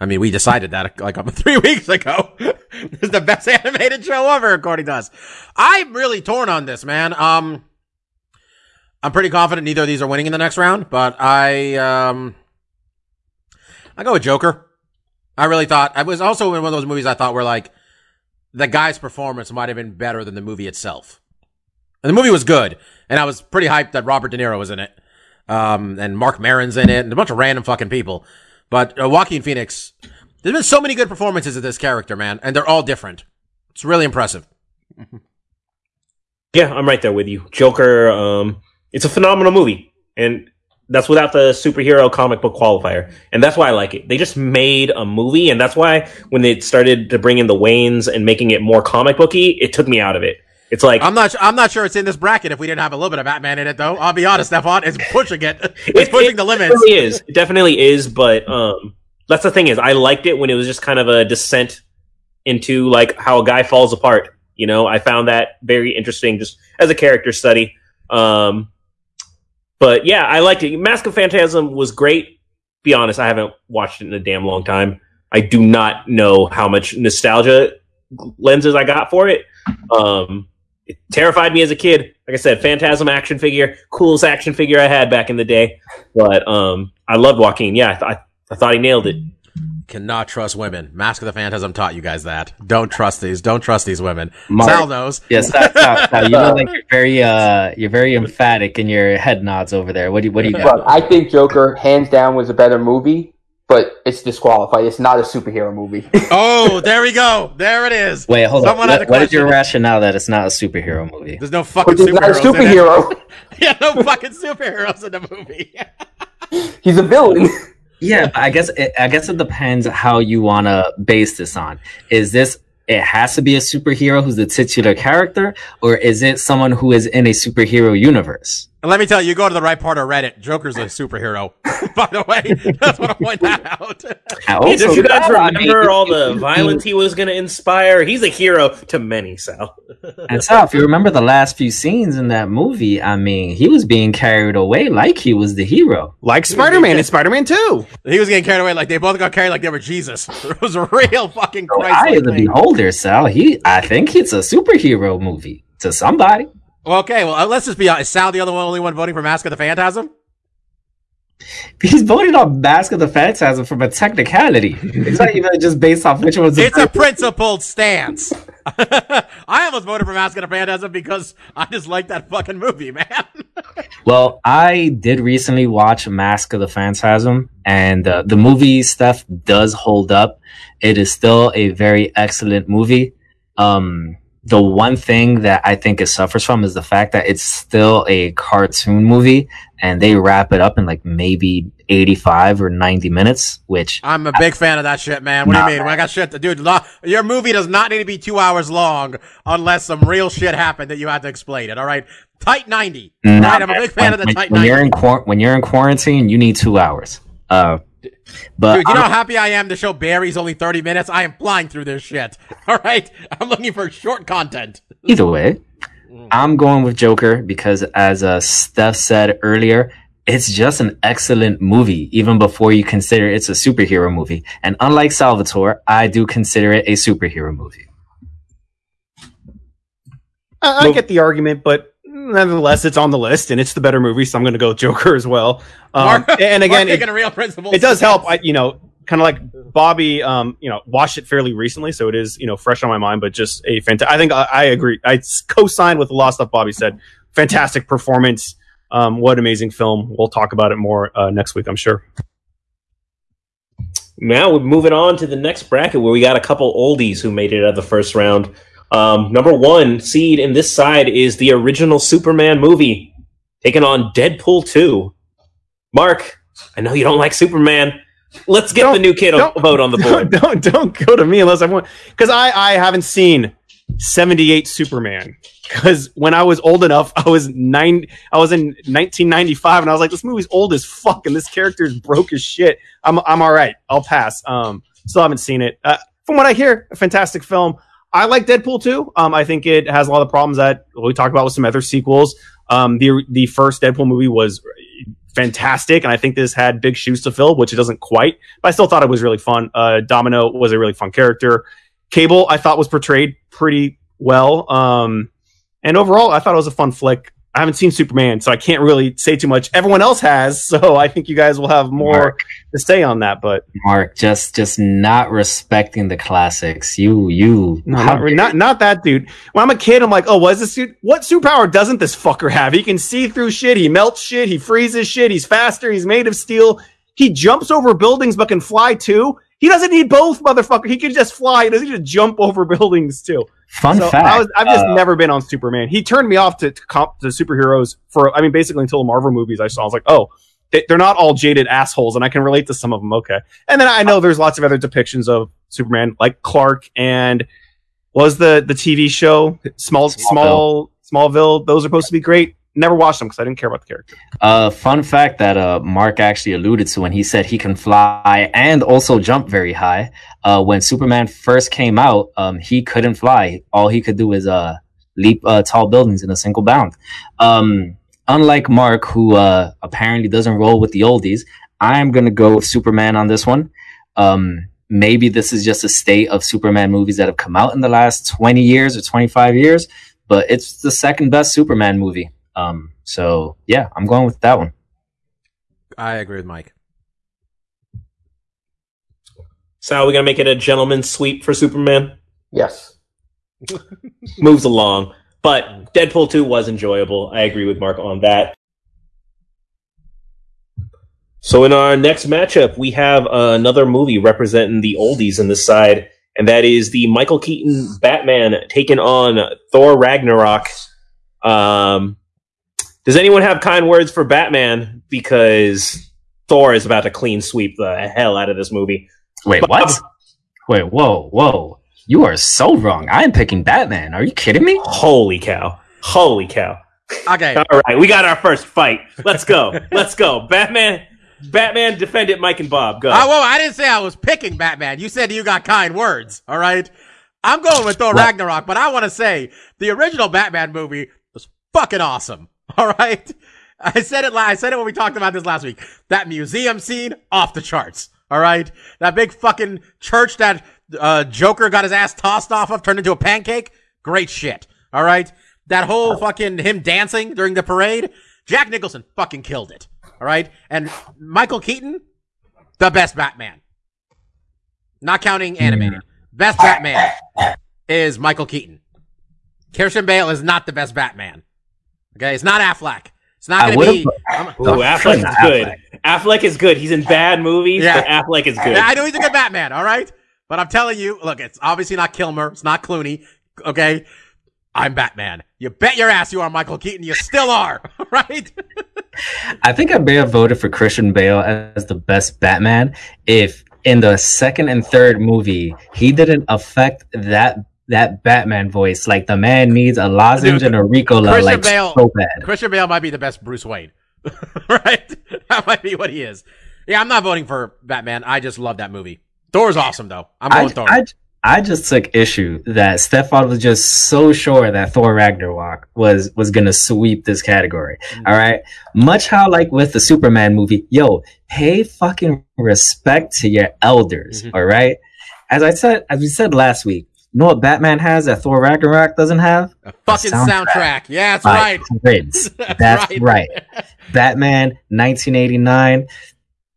I mean, we decided that like three weeks ago. it's the best animated show ever, according to us. I'm really torn on this, man. Um, I'm pretty confident neither of these are winning in the next round, but I um, I go with Joker. I really thought I was also in one of those movies I thought were like the guy's performance might have been better than the movie itself. And the movie was good, and I was pretty hyped that Robert De Niro was in it, um, and Marc Maron's in it, and a bunch of random fucking people. But uh, Joaquin Phoenix, there's been so many good performances of this character, man, and they're all different. It's really impressive. Yeah, I'm right there with you. Joker, um, it's a phenomenal movie, and that's without the superhero comic book qualifier, and that's why I like it. They just made a movie, and that's why when they started to bring in the Waynes and making it more comic booky, it took me out of it. It's like I'm not. I'm not sure it's in this bracket if we didn't have a little bit of Batman in it, though. I'll be honest, Stefan. It's pushing it. It's It- pushing it the limits. Definitely is. It definitely is. But um, that's the thing is, I liked it when it was just kind of a descent into like how a guy falls apart. You know, I found that very interesting just as a character study. Um, but yeah, I liked it. Mask of Phantasm was great. Be honest, I haven't watched it in a damn long time. I do not know how much nostalgia lenses I got for it. Um, it terrified me as a kid. Like I said, Phantasm action figure, coolest action figure I had back in the day. But um, I loved Joaquin. Yeah, I, th- I thought he nailed it. Cannot trust women. Mask of the Phantasm taught you guys that. Don't trust these. Don't trust these women. Mark. Sal knows. Yes, that, that, that, you know, like you're very, uh, you're very emphatic in your head nods over there. What do you, what do you got? Look, I think Joker hands down was a better movie, but it's disqualified. It's not a superhero movie. Oh, there we go. There it is. Wait, hold Someone on. had a What, what is your rationale that it's not a superhero movie? There's no fucking But he's not a superheroes. in superhero. yeah, no fucking superheroes in the movie. He's a villain. Yeah, I guess it, I guess it depends how you want to base this on. Is this it has to be a superhero who's the titular character, or is it someone who is in a superhero universe? And let me tell you, you go to the right part of Reddit. Joker's a superhero. By the way, just want to point that out. And Yeah, also, did you guys remember all the violence he was going to inspire? He's a hero to many, Sal. And so, if you remember the last few scenes in that movie, I mean, he was being carried away like he was the hero. Like Spider Man and Spider Man 2. He was getting carried away like they both got carried like they were Jesus. It was a real fucking So Christ. I am the beholder, Sal. He, I think it's a superhero movie to somebody. Well, okay, well, uh, let's just be honest. Is Sal the other one, only one voting for Mask of the Phantasm? He's voted on Mask of the Phantasm from a technicality. It's not even just based off which one's. It's a principled stance. I almost voted for Mask of the Phantasm because I just like that fucking movie, man. Well, I did recently watch Mask of the Phantasm, and uh, the movie stuff does hold up. It is still a very excellent movie. Um, the one thing that I think it suffers from is the fact that it's still a cartoon movie, and they wrap it up in like maybe eighty-five or ninety minutes, which I'm a big fan of that shit, man. What do you mean? When I got shit to dude, your movie does not need to be two hours long unless some real shit happened that you had to explain it. All right, tight ninety. Nah, right, I'm a big fan when, of the when- tight when ninety. you're in when you're in quarantine, you need two hours. Uh, but Dude, you I'm- know how happy I am the show Barry's only 30 minutes? I am flying through this shit. All right? I'm looking for short content. Either way, I'm going with Joker because, as uh, Steph said earlier, it's just an excellent movie, even before you consider it's a superhero movie. And unlike Salvatore, I do consider it a superhero movie. I, I get the argument, but nonetheless, it's on the list and it's the better movie, so I'm going to go Joker as well. Um, Mark- and again, Mark it, taking a real principle. it does help. I, you know, kind of like Bobby, um, you know, watched it fairly recently, so it is, you know, fresh on my mind. But just a fantastic. I think I, I agree. I co-signed with a lot of stuff Bobby said. Fantastic performance. Um, what amazing film. We'll talk about it more uh, next week, I'm sure. Now we're moving on to the next bracket where we got a couple oldies who made it out of the first round. Um, number one seed in this side is the original Superman movie, taking on Deadpool 2. Mark, I know you don't like Superman. Let's get Don't- the new kid a vote on the don't, board. don't don't go to me unless I want because I I haven't seen 78 Superman because when I was old enough I was nine I was in 1995 and I was like this movie's old as fuck and this character is broke as shit I'm I'm all right I'll pass um still haven't seen it uh, from what I hear a fantastic film I like Deadpool too um I think it has a lot of problems that we talked about with some other sequels um the the first Deadpool movie was fantastic and I think this had big shoes to fill which it doesn't quite but I still thought it was really fun. Uh, Domino was a really fun character. Cable, I thought was portrayed pretty well. Um, and overall, I thought it was a fun flick. I haven't seen Superman, so I can't really say too much. Everyone else has, so I think you guys will have more Mark. to say on that. But Mark, just just not respecting the classics. You you no, not, not not that dude. When I'm a kid, I'm like, oh, what is this dude? What superpower doesn't this fucker have? He can see through shit. He melts shit. He freezes shit. He's faster. He's made of steel. He jumps over buildings but can fly too. He doesn't need both, motherfucker. He can just fly. He doesn't need to jump over buildings too. Fun so fact. I was, I've just uh, never been on Superman. He turned me off to, to comp to superheroes for, I mean, basically until the Marvel movies I saw. I was like, oh, they, they're not all jaded assholes, and I can relate to some of them. Okay, and then I know there's lots of other depictions of Superman, like Clark and was the the TV show Small Smallville. Small Smallville. Those are supposed to be great. Never watched them because I didn't care about the character. Uh, fun fact that uh, Mark actually alluded to when he said he can fly and also jump very high. Uh, when Superman first came out, um, he couldn't fly. All he could do is uh, leap uh, tall buildings in a single bound. Um, unlike Mark, who uh, apparently doesn't roll with the oldies, I'm gonna go with Superman on this one. Um, maybe this is just a state of Superman movies that have come out in the last 20 years or 25 years, but it's the second best Superman movie. Um, so yeah, I'm going with that one. I agree with Mike. So, are we gonna make it a gentleman's sweep for Superman? Yes. Moves along, but Deadpool two was enjoyable. I agree with Mark on that. So, in our next matchup, we have uh, another movie representing the oldies on this side, and that is the Michael Keaton Batman taking on Thor Ragnarok. Um, does anyone have kind words for Batman? Because Thor is about to clean sweep the hell out of this movie. Wait, Bob. what? Wait, whoa, whoa. You are so wrong. I am picking Batman. Are you kidding me? Holy cow! Holy cow! Okay. All right, we got our first fight. Let's go. Let's go. Batman. Batman defended Mike and Bob. Go. Uh, whoa, I didn't say I was picking Batman. You said you got kind words. All right. I'm going with Thor Ragnarok, but I want to say the original Batman movie was fucking awesome. All right. I said it. I said it when we talked about this last week. That museum scene off the charts. All right. That big fucking church that uh, Joker got his ass tossed off of, turned into a pancake. Great shit. All right. That whole fucking him dancing during the parade. Jack Nicholson fucking killed it. All right. And Michael Keaton, the best Batman. Not counting animated. Best Batman is Michael Keaton. Christian Bale is not the best Batman. Okay, it's not Affleck. It's not going to be. put- I'm- Ooh, Affleck is good. Affleck is good. He's in bad movies, Yeah. but Affleck is good. I know he's a good Batman, all right? But I'm telling you, look, it's obviously not Kilmer. It's not Clooney. Okay? I'm Batman. You bet your ass you are Michael Keaton. You still are, right? I think I may have voted for Christian Bale as the best Batman if in the second and third movie he didn't affect that that Batman voice. Like the man needs a lozenge Dude, and a Ricola Christian like Bale- so bad. Christian Bale might be the best Bruce Wayne, right? That might be what he is. Yeah, I'm not voting for Batman. I just love that movie. Thor's awesome, though. I'm I, going Thor. I, I just took issue that Stefan was just so sure that Thor Ragnarok was was gonna sweep this category. Mm. All right, much how like with the Superman movie, yo, pay fucking respect to your elders. Mhm. all right, as I said, as we said last week, you know what Batman has that Thor Ragnarok doesn't have? A fucking soundtrack. soundtrack. Yeah, that's By right. Prince. That's That's right. right. Batman, 1989.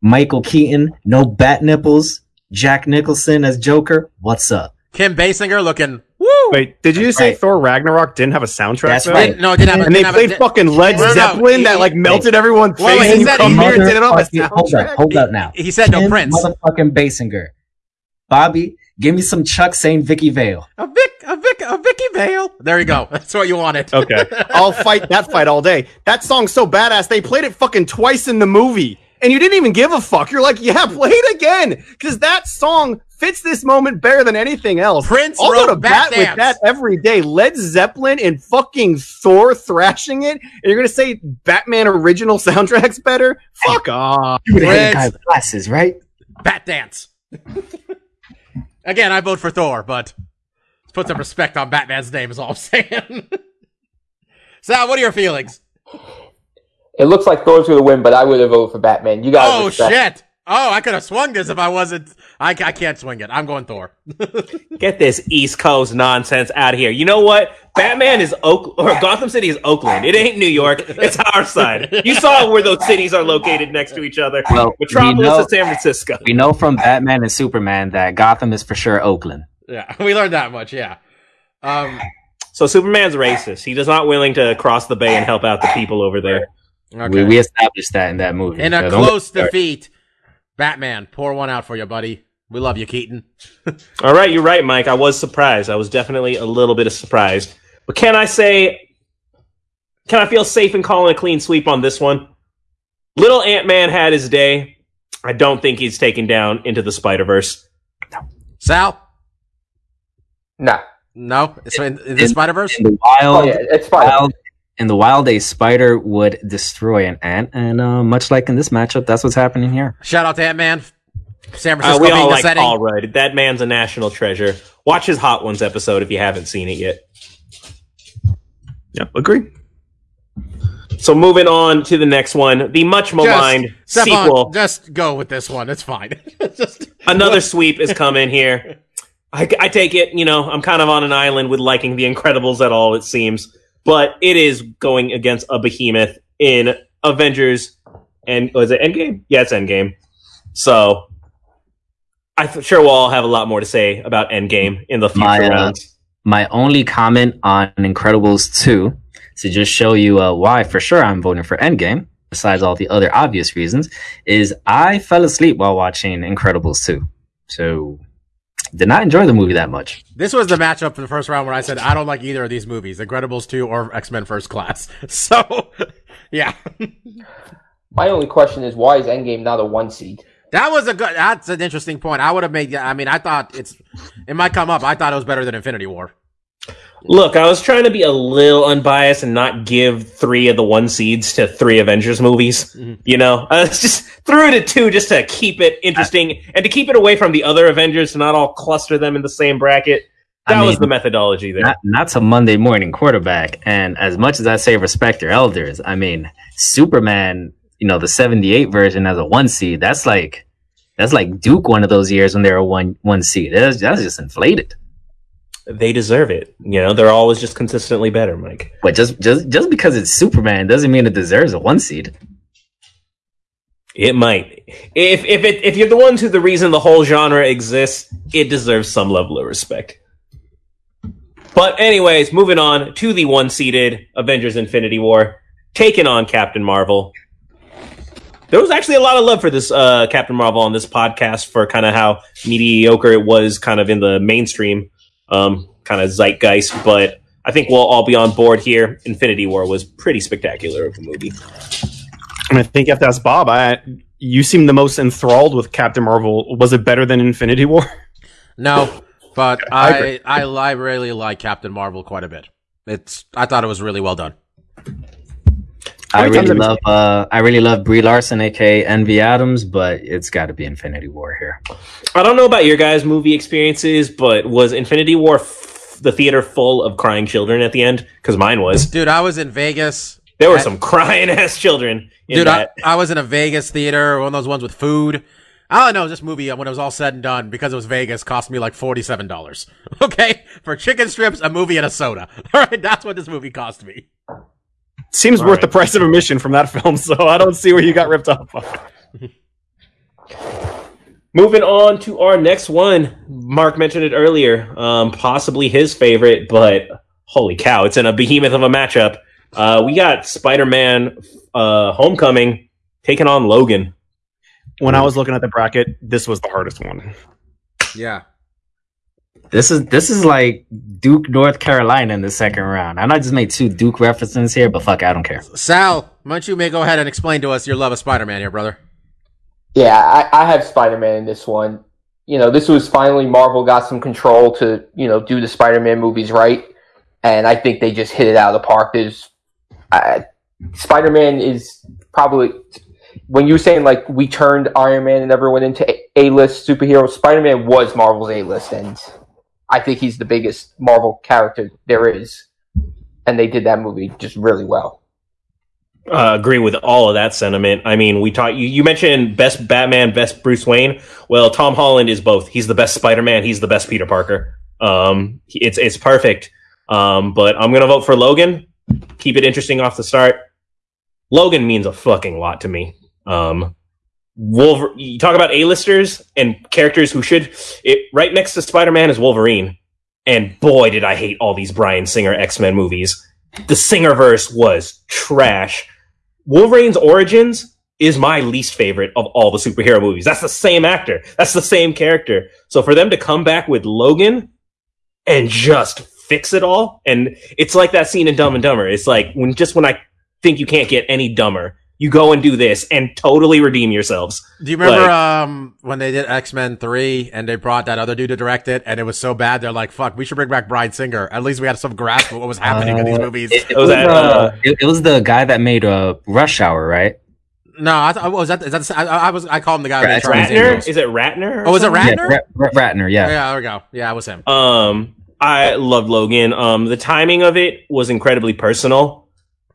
Michael Keaton, no bat nipples. Jack Nicholson as Joker. What's up? Kim Basinger looking. Woo! Wait, did you That's say right. Thor Ragnarok didn't have a soundtrack? That's though? right. No, it didn't have a- soundtrack. And they didn't have a- played fucking Led No, no, Zeppelin he- that like melted everyone's Well, face, he and you said come he- here and didn't have a Motherfucking- Hold up, hold up now. He said no Kim Prince. Motherfucking Basinger. Bobby, give me some Chuck saying Vicki Vale. A Vic, a Vic, a Vicki Vale. There you go. That's what you wanted. Okay, I'll fight that fight all day. That song's so badass. They played it fucking twice in the movie, and you didn't even give a fuck. You're like, yeah, play it again, because that song fits this moment better than anything else. Prince I'll go wrote to bat Bat with that every day. Led Zeppelin and fucking Thor thrashing it, and you're gonna say Batman original soundtrack's better? Fuck off. You the Prince. guy with glasses, right? Bat dance. Again, I vote for Thor, but let's put some respect on Batman's name. Is all I'm saying. Sal, what are your feelings? It looks like Thor's going to win, but I would have voted for Batman. You got Oh shit! Oh, I could have swung this if I wasn't. I, I can't swing it. I'm going Thor. Get this East Coast nonsense out of here. You know what? Batman is Oak or Gotham City is Oakland. It ain't New York. It's our side. You saw where those cities are located next to each other. Well, we Metropolis know- is San Francisco. We know from Batman and Superman that Gotham is for sure Oakland. Yeah, we learned that much. Yeah. Um. So Superman's racist. He is not willing to cross the bay and help out the people over there. Okay. We, we established that in that movie. In a So close defeat, Batman, pour one out for you, buddy. We love you, Keaton. All right, you're right, Mike. I was surprised. I was definitely a little bit of surprised. But can I say, can I feel safe in calling a clean sweep on this one? Little Ant Man had his day. I don't think he's taken down into the Spider Verse. Sal? Nah. No. So in, in the Spider Verse? in the wild, Oh, yeah, it's fine. wild, in the wild, a spider would destroy an ant, and uh, much like in this matchup, that's what's happening here. Shout out to Ant Man. San Uh, Francisco we being all the like setting. Paul Rudd. That man's a national treasure. Watch his Hot Ones episode if you haven't seen it yet. Yeah, agree. So moving on to the next one, the much maligned Just, Stefan, sequel. just go with this one. It's fine. just, Another sweep is coming here. I, I take it, you know, I'm kind of on an island with liking The Incredibles at all, it seems. But it is going against a behemoth in Avengers and was it Endgame? Yeah, it's Endgame. So I'm sure we'll all have a lot more to say about Endgame in the future My, uh, rounds. My only comment on Incredibles 2 to just show you uh, why for sure I'm voting for Endgame, besides all the other obvious reasons, is I fell asleep while watching Incredibles 2. So did not enjoy the movie that much. this was the matchup for the first round where I said I don't like either of these movies, Incredibles 2 or X Men First Class. So, yeah. My only question is why is Endgame not a one seed? That was a good. That's an interesting point. I would have made. I mean, I thought it's. It might come up. I thought it was better than Infinity War. Look, I was trying to be a little unbiased and not give three of the one seeds to three Avengers movies. Mhm. You know, I was just threw it at two just to keep it interesting and to keep it away from the other Avengers to not all cluster them in the same bracket. I That was the methodology there. Not, not a Monday morning quarterback. And as much as I say respect your elders, I mean, Superman, you know, the 78 version as a one seed, that's like, that's like Duke one of those years when they were one, one seed. That's, that's just inflated. they deserve it. You know, they're always just consistently better, Mike. But just, just, just because it's Superman doesn't mean it deserves a one seed. It might. If if it if you're the ones who the reason the whole genre exists, it deserves some level of respect. But anyways, moving on to the one seeded Avengers Infinity War, taking on Captain Marvel. There was actually a lot of love for this uh, Captain Marvel on this podcast for kind of how mediocre it was kind of in the mainstream um, kind of zeitgeist, but I think we'll all be on board here. Infinity War was pretty spectacular of a movie. And I think if that's Bob. I, you seem the most enthralled with Captain Marvel. Was it better than Infinity War? No, but I I. I, I really like Captain Marvel quite a bit. It's. I thought it was really well done. I really love, uh, I really love Brie Larson, aka Envy Adams, but it's got to be Infinity War here. I don't know about your guys' movie experiences, but was Infinity War f- the theater full of crying children at the end? Because mine was. Dude, I was in Vegas. There were I- some crying ass children in Dude, I. I was in a Vegas theater, one of those ones with food. I don't know. This movie, when it was all said and done, because it was Vegas, cost me like forty-seven dollars. Okay, for chicken strips, a movie, and a soda. All right, that's what this movie cost me. Seems All worth right. the price of admission from that film, so I don't see where you got ripped off. Moving on to our next one. Mark mentioned it earlier. Um, possibly his favorite, but holy cow, it's in a behemoth of a matchup. Uh, we got Spider Man uh, Homecoming taking on Logan. When I was looking at the bracket, this was the hardest one. Yeah. This is this is like Duke, North Carolina in the second round. I know I just made two Duke references here, but fuck, I don't care. Sal, why don't you may go ahead and explain to us your love of Spider-Man here, brother? Yeah, I, I have Spider Man in this one. You know, this was finally Marvel got some control to, you know, do the Spider Man movies right. And I think they just hit it out of the park. There's uh, Spider Man is probably, when you were saying like we turned Iron Man and everyone into A list superheroes, Spider Man was Marvel's A list. And I think he's the biggest Marvel character there is. And they did that movie just really well. uh, agree with all of that sentiment. I mean, we taught you. You mentioned best Batman, best Bruce Wayne. Well, Tom Holland is both. He's the best Spider Man. He's the best Peter Parker. Um, it's it's perfect. Um, but I'm gonna vote for Logan. Keep it interesting off the start. Logan means a fucking lot to me. Um, Wolver- you talk about A-listers and characters who should it right next to Spider-Man is Wolverine. And boy, did I hate all these Bryan Singer X-Men movies. The Singerverse was trash. Wolverine's origins is my least favorite of all the superhero movies. That's the same actor. That's the same character. So for them to come back with Logan and just fix it all, and it's like that scene in Dumb and Dumber. It's like when just when I think you can't get any dumber, you go and do this and totally redeem yourselves. Do you remember Like- um when they did X Men three and they brought that other dude to direct it and it was so bad they're like fuck we should bring back Bryan Singer at least we had some grasp of what was happening in these Uh, movies. It, it Was was, that, uh, uh, it, it was the guy that made uh, Rush Hour, right? no, I thought was that is that the- I, I was I called him the guy Right, who made Charlie's Ratner? Is it Ratner? or Oh, is it? Ratner? Yeah, Rat- Rat- Ratner. Yeah. Yeah, there we go. Yeah, it was him. Um, I loved Logan. Um, the timing of it was incredibly personal.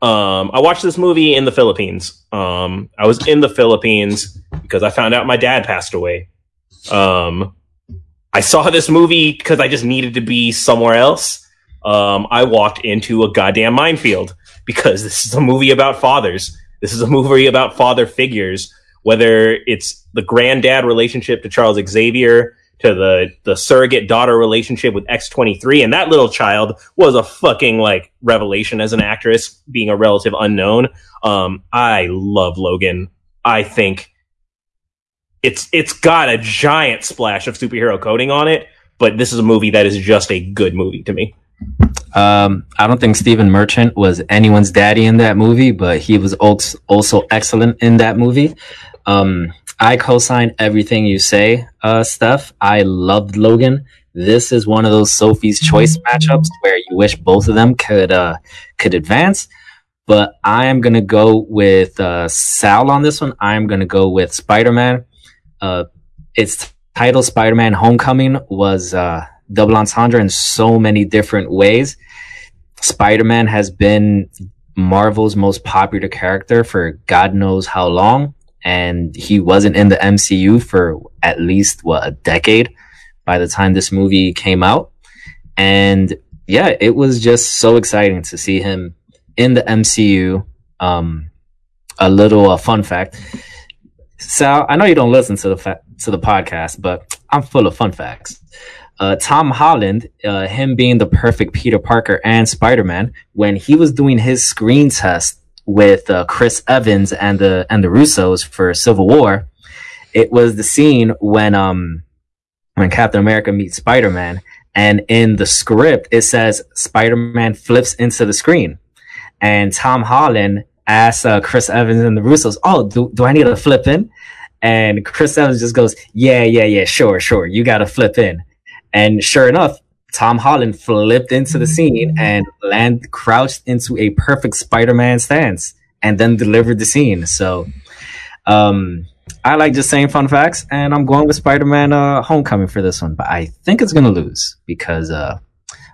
Um, I watched this movie in the Philippines. Um, I was in the Philippines because I found out my dad passed away. Um, I saw this movie because I just needed to be somewhere else. Um, I walked into a goddamn minefield because this is a movie about fathers. This is a movie about father figures, whether it's the granddad relationship to Charles Xavier, to the the surrogate daughter relationship with X23 and that little child was a fucking like revelation as an actress being a relative unknown. Um I love Logan. I think it's it's got a giant splash of superhero coding on it but this is a movie that is just a good movie to me. Um, I don't think Stephen Merchant was anyone's daddy in that movie, but he was also excellent in that movie. Um, I co-sign everything you say, uh, Steph. I loved Logan. This is one of those Sophie's Choice matchups where you wish both of them could uh, could advance. But I am gonna go with uh, Sal on this one. I am gonna go with Spider Man. Uh, its title, Spider Man Homecoming, was uh, double entendre in so many different ways. Spider Man has been Marvel's most popular character for God knows how long, and he wasn't in the MCU for at least what a decade by the time this movie came out. And yeah, it was just so exciting to see him in the MCU. Um, a little uh, fun fact. Sal, I know you don't listen to the fa- to the podcast, but I'm full of fun facts. Uh, Tom Holland, uh, him being the perfect Peter Parker and Spider Man, when he was doing his screen test with uh, Chris Evans and the and the Russos for Civil War, it was the scene when um when Captain America meets Spider Man, and in the script it says Spider Man flips into the screen, and Tom Holland asks uh, Chris Evans and the Russos, "Oh, do, do I need to flip in?" And Chris Evans just goes, "Yeah, yeah, yeah, sure, sure, you got to flip in." And sure enough, Tom Holland flipped into the scene and land crouched into a perfect Spider-Man stance, and then delivered the scene. So, um, I like just saying fun facts, and I'm going with Spider-Man uh, Homecoming for this one. But I think it's gonna lose because uh,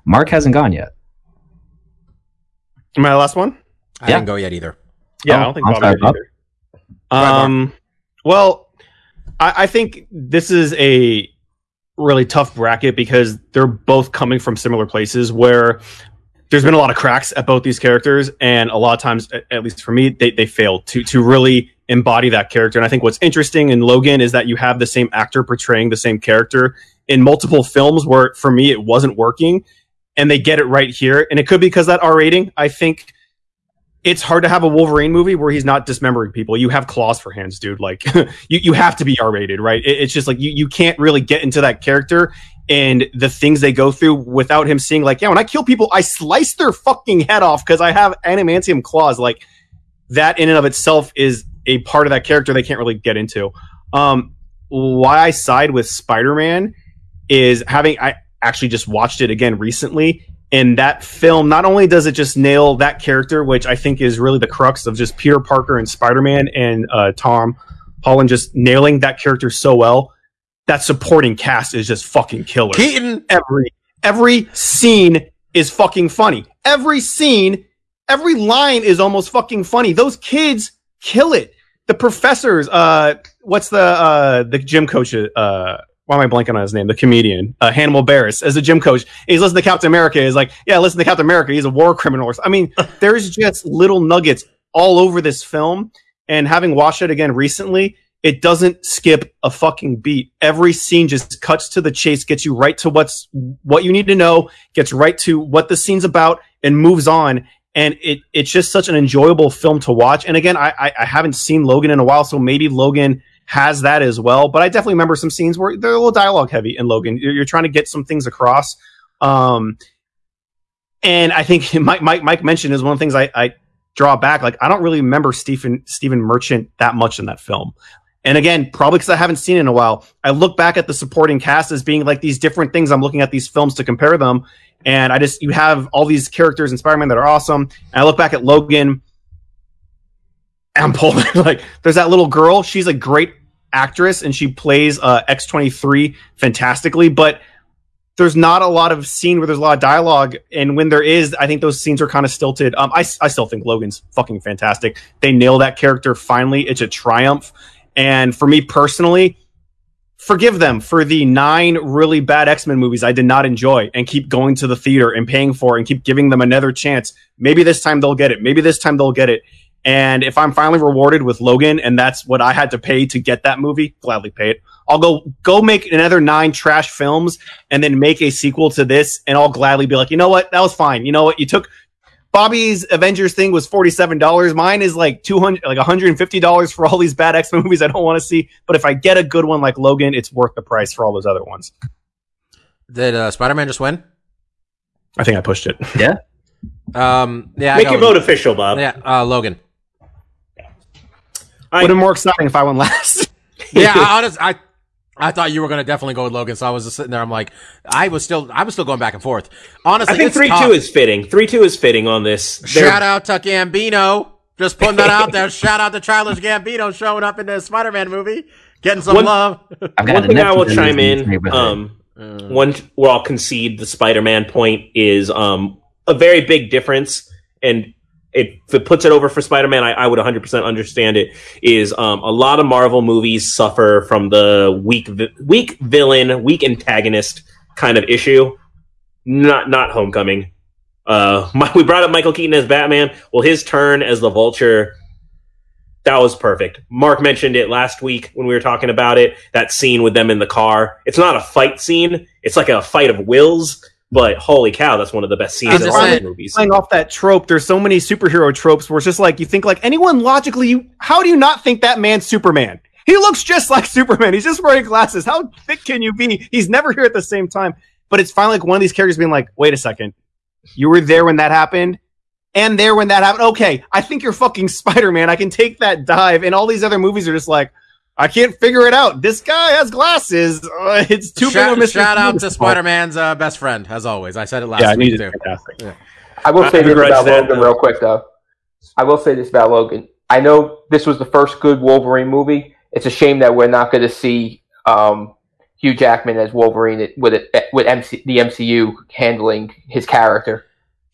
Mark hasn't gone yet. Am I the last one? I Yeah. didn't go yet either. Yeah, Oh, I don't think I'm sorry, did Bob. either. Um, well, I, I think this is a really tough bracket because they're both coming from similar places where there's been a lot of cracks at both these characters, and a lot of times, at, least for me, they, they fail to to really embody that character. And I think what's interesting in Logan is that you have the same actor portraying the same character in multiple films where for me it wasn't working, and they get it right here. And it could be because that R rating. I think it's hard to have a Wolverine movie where he's not dismembering people. You have claws for hands, dude. Like you, you have to be R rated, right? It, it's just like you, you can't really get into that character and the things they go through without him seeing like, yeah, when I kill people, I slice their fucking head off because I have adamantium claws. Like that in and of itself is a part of that character they can't really get into. Um, why I side with Spider-Man is having I actually just watched it again recently. And that film, not only does it just nail that character, which I think is really the crux of just Peter Parker and Spider Man and uh, Tom Holland just nailing that character so well, that supporting cast is just fucking killer. Keaton. Every every scene is fucking funny. Every scene, every line is almost fucking funny. Those kids kill it. The professors, uh, what's the uh the gym coach? Uh, why am I blanking on his name? The comedian, uh, Hannibal Buress, as the gym coach. He's listening to Captain America. He's like, yeah, listen to Captain America. He's a war criminal. I mean, there's just little nuggets all over this film. And having watched it again recently, it doesn't skip a fucking beat. Every scene just cuts to the chase, gets you right to what's what you need to know, gets right to what the scene's about, and moves on. And it it's just such an enjoyable film to watch. And again, I I, I haven't seen Logan in a while, so maybe Logan has that as well. But I definitely remember some scenes where they're a little dialogue heavy in Logan. You're, you're trying to get some things across. Um, and I think Mike Mike Mike mentioned is one of the things I, I draw back, like I don't really remember Stephen Stephen Merchant that much in that film. And again, probably because I haven't seen it in a while, I look back at the supporting cast as being like these different things. I'm looking at these films to compare them, and I just you have all these characters in Spider-Man that are awesome. And I look back at Logan, I'm pulling like there's that little girl. She's a great actress, and she plays uh, X23 fantastically, but there's not a lot of scene where there's a lot of dialogue, and when there is, I think those scenes are kind of stilted. Um, I, I still think Logan's fucking fantastic. They nail that character finally. It's a triumph, and for me personally, forgive them for the nine really bad X Men movies I did not enjoy, and keep going to the theater and paying for, and keep giving them another chance. Maybe this time they'll get it. Maybe this time they'll get it. And if I'm finally rewarded with Logan, and that's what I had to pay to get that movie, gladly pay it. I'll go go make another nine trash films and then make a sequel to this, and I'll gladly be like, you know what, that was fine. You know what, you took Bobby's Avengers thing was forty seven dollars. Mine is like two hundred, like one hundred and fifty dollars for all these bad X Men movies I don't want to see. But if I get a good one like Logan, it's worth the price for all those other ones. Did uh, Spider Man just win? I think I pushed it. Yeah. Um, yeah. Make your vote official, Bob. Yeah, uh, Logan. I- Would have been more exciting if I won last. Yeah, I, honest, I I thought you were going to definitely go with Logan, so I was just sitting there. I'm like, I was still, I was still going back and forth. Honestly, I think it's three tough. two is fitting. Three two is fitting on this. They're- Shout out to Gambino. Just putting that out there. Shout out to Childish Gambino showing up in the Spider Man movie, getting some One- love. I've got One a thing I will chime in. Um, Uh, one where I'll concede the Spider-Man point is um, a very big difference, and it, it puts it over for Spider-Man, I, I would 100% understand it. Is um, a lot of Marvel movies suffer from the weak, vi- weak villain, weak antagonist kind of issue. Not not Homecoming. Uh, my, we brought up Michael Keaton as Batman. Well, his turn as the Vulture. That was perfect. Mark mentioned it last week when we were talking about it. That scene with them in the car. It's not a fight scene. It's like a fight of wills. But holy cow, that's one of the best scenes in all the movies. Playing off that trope, there's so many superhero tropes where it's just like you think like anyone logically, you, how do you not think that man's Superman? He looks just like Superman. He's just wearing glasses. How thick can you be? He's never here at the same time. But it's finally like one of these characters being like, wait a second, you were there when that happened, and there when that happened. Okay, I think you're fucking Spider Man. I can take that dive. And all these other movies are just like, I can't figure it out. This guy has glasses. Uh, it's too big of a shout, mystery. shout out to Spider Man's uh, best friend, as always. I said it last Yeah, I week too. it. Fantastic. I will I say this about that, Logan though. real quick, though. I will say this about Logan. I know this was the first good Wolverine movie. It's a shame that we're not going to see um, Hugh Jackman as Wolverine with it, with MC, the MCU handling his character.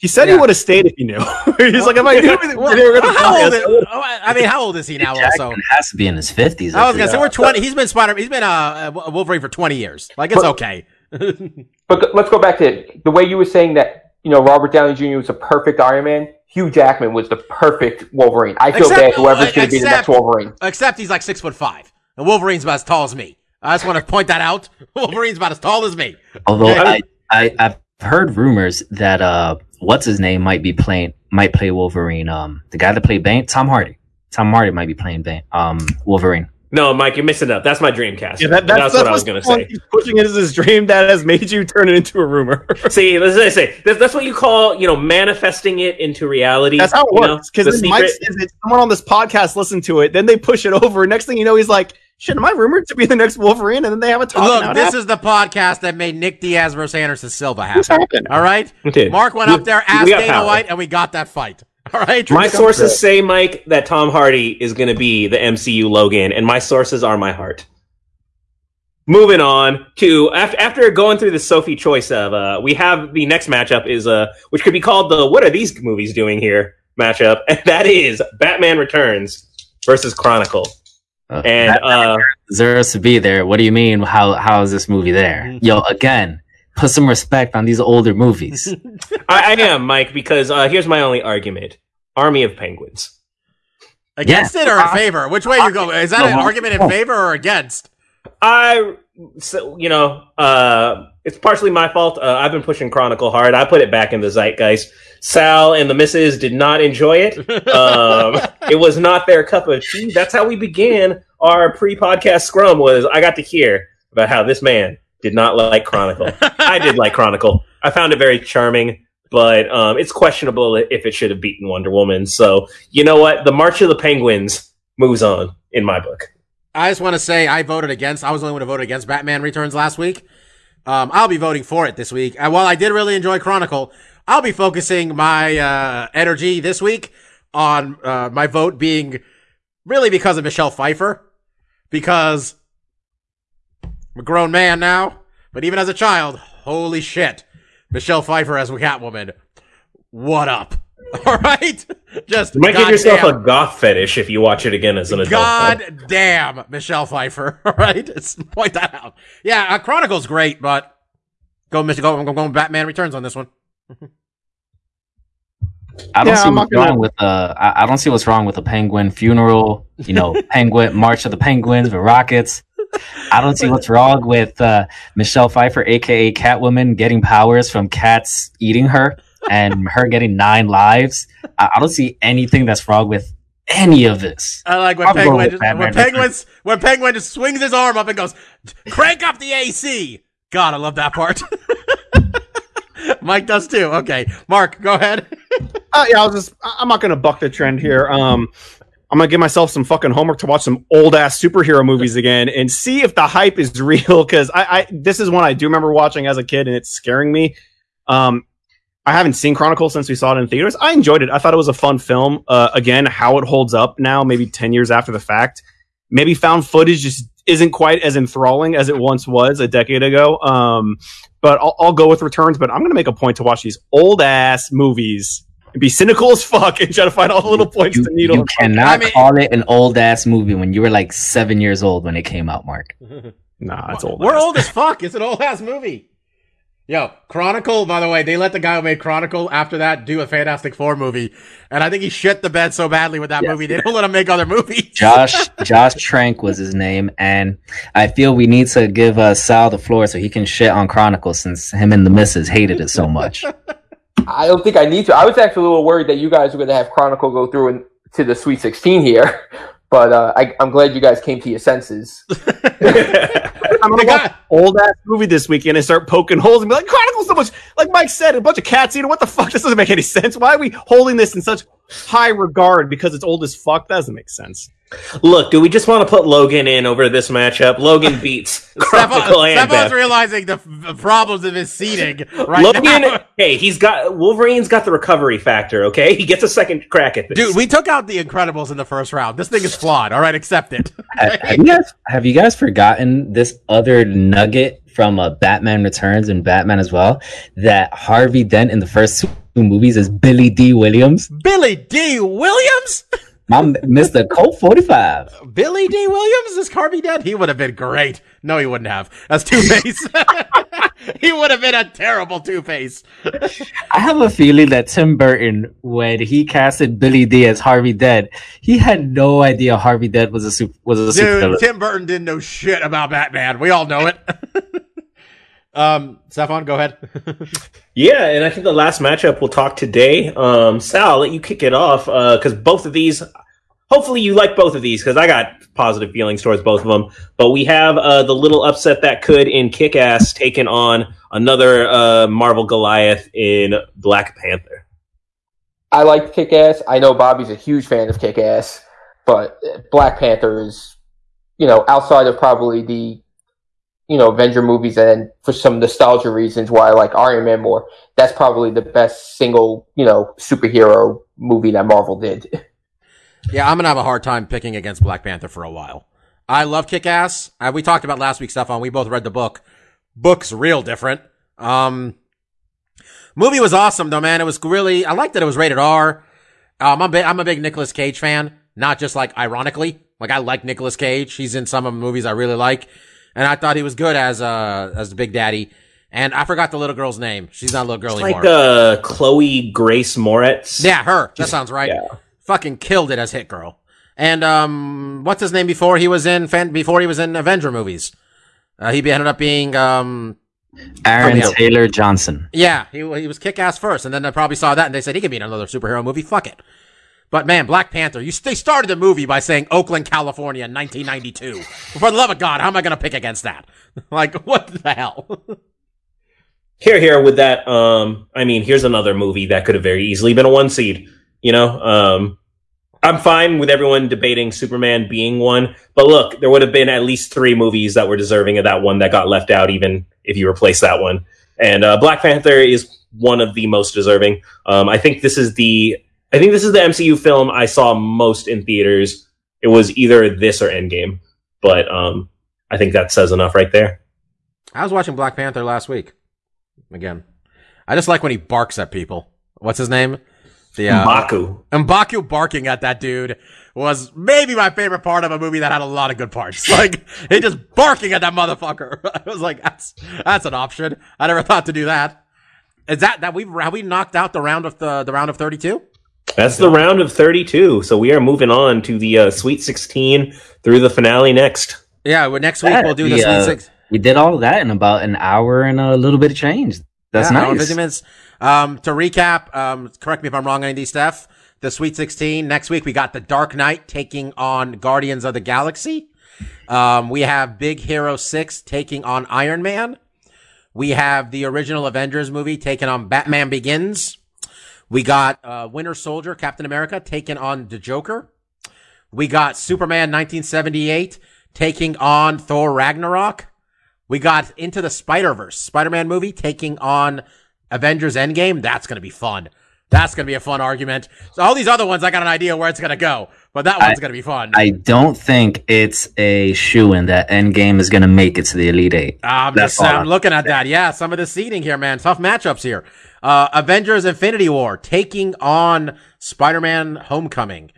He said Yeah. he would have stayed if he knew. He's like, if I knew they were going to how old is, oh, I I mean, how old is he now? Also, Jackman has to be in his fifties. I was gonna say we're twenty. He's been Spider. He's been uh, uh, Wolverine for twenty years. Like it's But- okay. But let's go back to the way you were saying that you know Robert Downey Jr. was a perfect Iron Man. Hugh Jackman was the perfect Wolverine. I feel Except- bad whoever's going to be the next Wolverine. Except he's like six foot five, and Wolverine's about as tall as me. I just want to point that out. Wolverine's about as tall as me. Although I, I I've heard rumors that uh what's his name might be playing might play Wolverine. Um, the guy that played Bane, Tom Hardy. Tom Hardy might be playing Bane. Um, Wolverine. No, Mike, you're missing up. That's my Dreamcast. Yeah, that, that's, that's, what I was going to say. He's pushing it as his dream that has made you turn it into a rumor. See, let's let's say that's, that's what you call, you know, manifesting it into reality. That's how it works. Because The then Mike says it, someone on this podcast listened to it, then they push it over. Next thing you know, he's like, "Shit, am I rumored to be the next Wolverine?" And then they have a talk. Look, now. this is the podcast that made Nick Diaz versus Anderson Silva What's happen. All right, Okay. Mark went We- up there, asked Dana power. White, and we got that fight. All right, My sources say, Mike, that Tom Hardy is going to be the MCU Logan, and my sources are my heart. Moving on to after, after going through the Sophie choice of, uh, we have the next matchup is uh, which could be called the "What are these movies doing here?" matchup, and that is Batman Returns versus Chronicle. Uh, And that uh, deserves to be there. What do you mean? How how is this movie there? Yo, again, put some respect on these older movies. I, I am Mike because uh, here's my only argument: Army of Penguins. against it or in favor? Which way you go? Is that an argument in favor or against? I, so, you know, uh, it's partially my fault. Uh, I've been pushing Chronicle hard. I put it back in the zeitgeist. Sal and the missus did not enjoy it. Um, it was not their cup of tea. That's how we began our pre-podcast scrum. Was I got to hear about how this man did not like Chronicle. I did like Chronicle. I found it very charming. but um, it's questionable if it should have beaten Wonder Woman. So you know what? The March of the Penguins moves on in my book. I just want to say I voted against. I was the only one to vote against Batman Returns last week. Um, I'll be voting for it this week. And while I did really enjoy Chronicle, I'll be focusing my uh, energy this week on uh, my vote being really because of Michelle Pfeiffer. Because I'm a grown man now, but even as a child, holy shit, Michelle Pfeiffer as a Catwoman. What up? All right, just You might give yourself goddamn- a goth fetish if you watch it again as an adult. God damn, Michelle Pfeiffer. All right, let's point that out. Yeah, uh, Chronicle's great, but go, Mich- Go, I'm going Batman Returns on this one. I don't Yeah, see I'm what's not gonna- wrong with uh I, I don't see what's wrong with a penguin funeral, you know, penguin march of the penguins with rockets. I don't see what's wrong with uh Michelle Pfeiffer, aka Catwoman, getting powers from cats eating her and her getting nine lives. I, I don't see anything that's wrong with any of this. I like when I'm Penguin, with just, Batman when Penguin's, when Penguin just swings his arm up and goes, crank up the AC. God, I love that part. Mike does too. Okay, Mark, go ahead. Uh, yeah, I was just. I'm not gonna buck the trend here. Um, I'm gonna give myself some fucking homework to watch some old ass superhero movies again and see if the hype is real. Because I, I, this is one I do remember watching as a kid, and it's scaring me. Um, I haven't seen Chronicle since we saw it in theaters. I enjoyed it. I thought it was a fun film. Uh, again, how it holds up now, maybe ten years after the fact. Maybe found footage just isn't quite as enthralling as it once was a decade ago. Um, but I'll, I'll go with returns. But I'm going to make a point to watch these old ass movies and be cynical as fuck and try to find all the little points You, to needle. you cannot I mean- call it an old ass movie when you were like seven years old when it came out, Mark. Nah, it's old. We're ass. old as fuck. It's an old ass movie. Yo, Chronicle, by the way, they let the guy who made Chronicle after that do a Fantastic Four movie. And I think he shit the bed so badly with that Yeah. movie, they don't let him make other movies. Josh Josh Trank was his name, and I feel we need to give uh, Sal the floor so he can shit on Chronicle since him and the missus hated it so much. I don't think I need to. I was actually a little worried that you guys were going to have Chronicle go through and, to the Sweet 16 here, but uh, I, I'm glad you guys came to your senses. I'm The gonna guy- watch old ass movie this weekend and start poking holes and be like, Chronicle's so much. Like Mike said, a bunch of cats eating. What the fuck? This doesn't make any sense. Why are we holding this in such high regard because it's old as fuck? That doesn't make sense. Look, do we just want to put Logan in over this matchup? Logan beats Chronicle Stefan, and Stefan's Beth. realizing the, the problems of his seating right Logan, now. hey, he's got Wolverine's got the recovery factor. Okay, he gets a second crack at this. Dude, we took out the Incredibles in the first round. This thing is flawed. All right, accept it. have, have you guys have you guys forgotten this other nugget from uh, Batman Returns and Batman as well? That Harvey Dent in the first two movies is Billy Dee Williams, Billy Dee Williams? my Mister Colt Forty Five. Billy Dee Williams? Is Harvey dead? He would have been great. No, he wouldn't have. That's Two Face. he would have been a terrible Two Face. I have a feeling that Tim Burton, when he casted Billy D as Harvey Dent, he had no idea Harvey Dent was a super, was a super Dude, Tim Burton didn't know shit about Batman. We all know it. um, Stefan, go ahead. Yeah, and I think the last matchup we'll talk today. Um, Sal, I'll let you kick it off because both of these. Hopefully, you like both of these because I got positive feelings towards both of them. But we have uh, the little upset that could in Kick Ass taking on another uh, Marvel Goliath in Black Panther. I like Kick Ass. I know Bobby's a huge fan of Kick Ass, but Black Panther is, you know, outside of probably the, you know, Avenger movies and for some nostalgia reasons why I like Iron Man more, that's probably the best single, you know, superhero movie that Marvel did. Yeah, I'm gonna have a hard time picking against Black Panther for a while. I love Kick Ass. Uh, we talked about last week, Stefan. We both read the book. Book's real different. Um, movie was awesome though, man. It was really. I liked that it was rated R. Um, I'm, a big, I'm a big Nicolas Cage fan, not just like ironically. Like I like Nicolas Cage. He's in some of the movies I really like, and I thought he was good as uh as the Big Daddy. And I forgot the little girl's name. She's not a little girl It's anymore. like uh, Chloe Grace Moretz. Yeah, her. That sounds right. yeah. Fucking killed it as Hit Girl. And um, what's his name before he was in fan- before he was in Avenger movies? Uh, he ended up being um, Aaron Taylor Johnson. yeah, he he was kick ass first, and then they probably saw that and they said he could be in another superhero movie. Fuck it. But man, Black Panther, you they started the movie by saying Oakland, California, 1992. For the love of God, how am I going to pick against that? like, what the hell? here, here with that. Um, I mean, here's another movie that could have very easily been a one seed. You know, um, I'm fine with everyone debating Superman being one, but look, there would have been at least three movies that were deserving of that one that got left out, even if you replace that one. And uh, Black Panther is one of the most deserving. Um, I think this is the I think this is the MCU film I saw most in theaters. It was either this or Endgame, but um, I think that says enough right there. I was watching Black Panther last week. Again, I just like when he barks at people. What's his name? The uh, M'Baku. M'Baku barking at that dude was maybe my favorite part of a movie that had a lot of good parts. Like he just barking at that motherfucker. I was like, that's that's an option. I never thought to do that. Is that that we have we knocked out the round of the the round of thirty two? That's the round of 32. So we are moving on to the uh, Sweet 16 through the finale next. Yeah, well, next week Yeah, we'll do the we, Sweet uh, Six. We did all of that in about an hour and a little bit of change. That's Yeah, hour nice. 50 minutes. Um, to recap, um, correct me if I'm wrong on any of these, Steph. The Sweet 16. Next week, we got The Dark Knight taking on Guardians of the Galaxy. Um, we have Big Hero 6 taking on Iron Man. We have the original Avengers movie taking on Batman Begins. We got uh, Winter Soldier, Captain America, taking on the Joker. We got Superman 1978 taking on Thor Ragnarok. We got Into the Spider Verse, Spider Man movie taking on Avengers Endgame. That's going to be fun. That's going to be a fun argument. So all these other ones, I got an idea where it's going to go, but that one's going to be fun. I don't think it's a shoe in that Endgame is going to make it to the Elite Eight. I'm That's just I'm I'm- looking at that. Yeah, some of the seating here, man. Tough matchups here. Uh, Avengers Infinity War taking on Spider-Man Homecoming.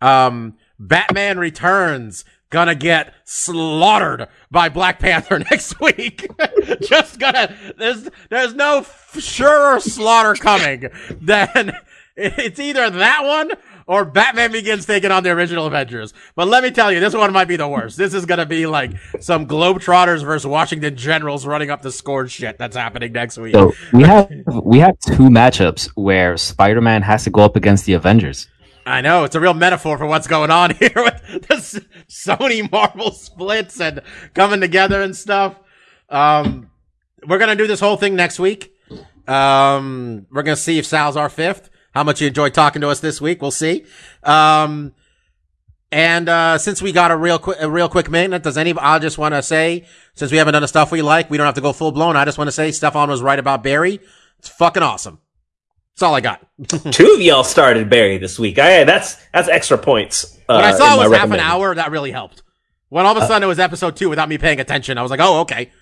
Um, Batman Returns gonna get slaughtered by Black Panther next week. just gonna, there's, there's no surer slaughter coming than it's either that one or Batman Begins taking on the original Avengers. But let me tell you, this one might be the worst. This is gonna be like some Globetrotters versus Washington Generals running up the score shit that's happening next week. So we have we have two matchups where Spider-Man has to go up against the Avengers. I know it's a real metaphor for what's going on here with the Sony Marvel splits and coming together and stuff. Um, we're gonna do this whole thing next week. Um, we're gonna see if Sal's our fifth. How much you enjoyed talking to us this week? We'll see. Um, and uh, since we got a real quick, a real quick minute, does any? I just want to say, since we haven't done the stuff we like, we don't have to go full blown. I just want to say, Stefan was right about Barry. It's fucking awesome. That's all I got. Two of y'all started Barry this week. I, that's that's extra points. Uh, When I saw it was half an hour, that really helped. When all of a sudden it was episode two without me paying attention, I was like, oh, okay.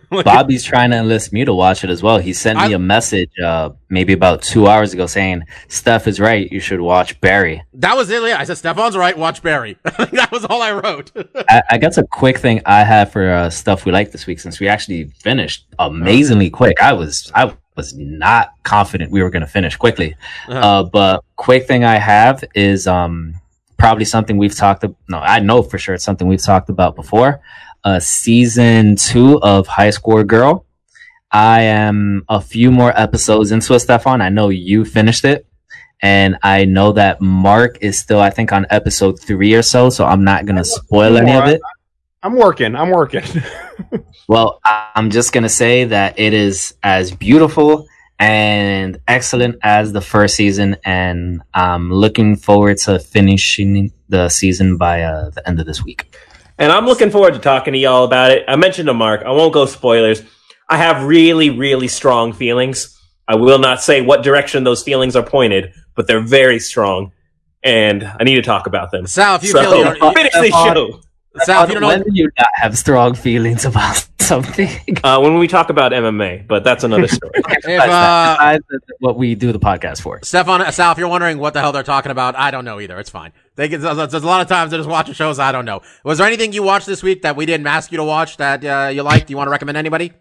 Bobby's trying to enlist me to watch it as well. He sent me I- a message uh, maybe about two hours ago saying, Steph is right. You should watch Barry. That was it. Yeah. I said, Stefan's right. Watch Barry. that was all I wrote. I, I guess a quick thing I have for uh, stuff we like this week since we actually finished amazingly quick. I was I was not confident we were going to finish quickly, Uh-huh. uh, but quick thing I have is um probably something we've talked. No, I know for sure it's something we've talked about before. Uh, season two of High Score Girl. I am a few more episodes into it, Stefan. I know you finished it. And I know that Mark is still, I think, on episode three or so, so I'm not going to spoil any of it. I'm working. I'm working. Well, I'm just going to say that it is as beautiful and excellent as the first season, and I'm looking forward to finishing the season by uh, the end of this week. And I'm looking forward to talking to y'all about it. I mentioned to Mark, I won't go spoilers. I have really, really strong feelings. I will not say what direction those feelings are pointed, but they're very strong. And I need to talk about them. Sal, if you So, feel you're, finish this show. Sal, if you don't when know, do you not have strong feelings about something? Uh, when we talk about MMA, but that's another story. if, uh, what we do the podcast for. Stefan, Sal, if you're wondering what the hell they're talking about, I don't know either. It's fine. They get, there's there's a lot of times they're just watching shows I don't know. Was there anything you watched this week that we didn't ask you to watch that uh, you liked? Do you want to recommend anybody?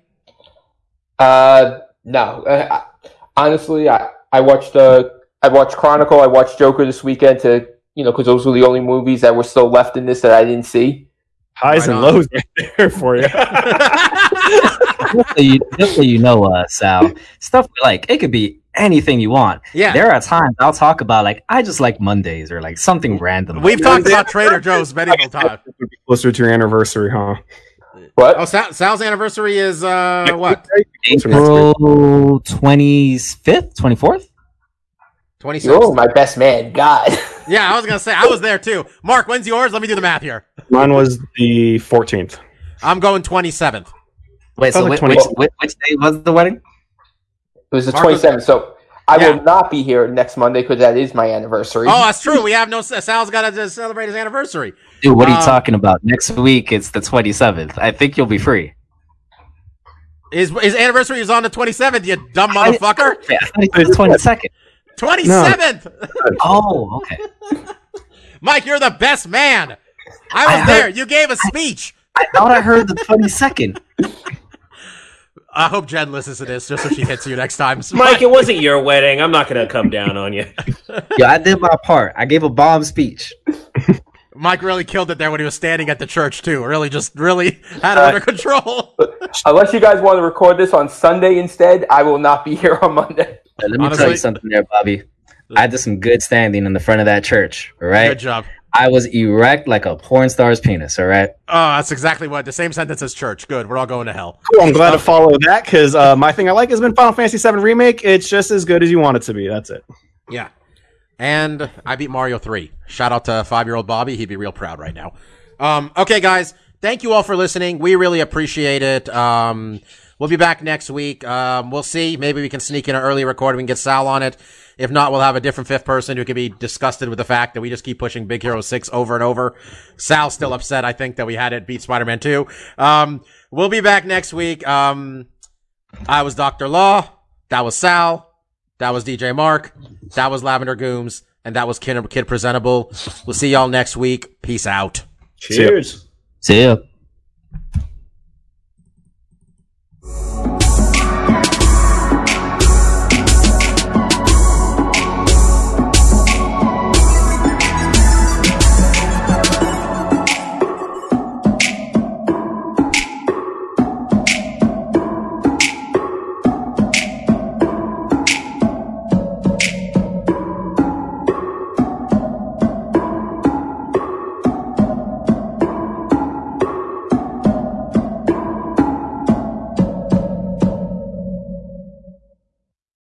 Uh, no. Uh, I- honestly, I I watched uh I watched Chronicle. I watched Joker this weekend to you know because those were the only movies that were still left in this that I didn't see. Highs Right and on. lows right there for you. just, so you, just so you know, uh, Sal, stuff like, it could be anything you want. Yeah. There are times I'll talk about, like, I just like Mondays or like something random. We've talked about Trader Joe's many times. Closer to your anniversary, huh? What? Oh, Sal, Sal's anniversary is uh what? April twenty fifth, twenty fourth. Twenty You're my best man. God. Yeah, I was gonna say I was there too. Mark, when's yours? Let me do the math here. Mine was the 14th. I'm going twenty seventh. Wait, so Probably which, which, which, which day was the wedding? It was the Marcus- 27th, so I Yeah. will not be here next Monday because that is my anniversary. Oh, that's true. We have no Sal's got to celebrate his anniversary. Dude, what are you Um, talking about? Next week it's the twenty seventh. I think you'll be free. His his anniversary is on the twenty seventh. You dumb motherfucker. Yeah, I thought it was twenty second. Twenty seventh. Oh, okay. Mike, you're the best man. I I was heard- there. You gave a speech. I thought I heard the twenty second. I hope Jen listens to this just so she hits you next time. Mike, it wasn't your wedding. I'm not going to come down on you. Yeah, I did my part. I gave a bomb speech. Mike really killed it there when he was standing at the church too. Really, just really had it Uh, under control. Unless you guys want to record this on Sunday instead, I will not be here on Monday. Uh, Let me tell you something there, Bobby. I did some good standing in the front of that church. All right, Good job. I was erect like a porn star's penis. All right. Oh, that's exactly what the same sentence as church. Good. We're all going to hell. Cool. I'm glad to follow that because uh, my thing I like has been Final Fantasy VII Remake. It's just as good as you want it to be. That's it. Yeah. And I beat Mario 3. Shout out to five year old Bobby. He'd be real proud right now. Um, okay, guys. Thank you all for listening. We really appreciate it. Um, we'll be back next week. Um, we'll see. Maybe we can sneak in an early recording. We can get Sal on it. If not, we'll have a different fifth person who can be disgusted with the fact that we just keep pushing Big Hero 6 over and over. Sal's still upset, I think, that we had it beat Spider-Man 2. Um, we'll be back next week. Um, I was Dr. Law. That was Sal. That was DJ Mark. That was Lavender Gooms. And that was Kid, Kid Presentable. We'll see y'all next week. Peace out. Cheers. See ya.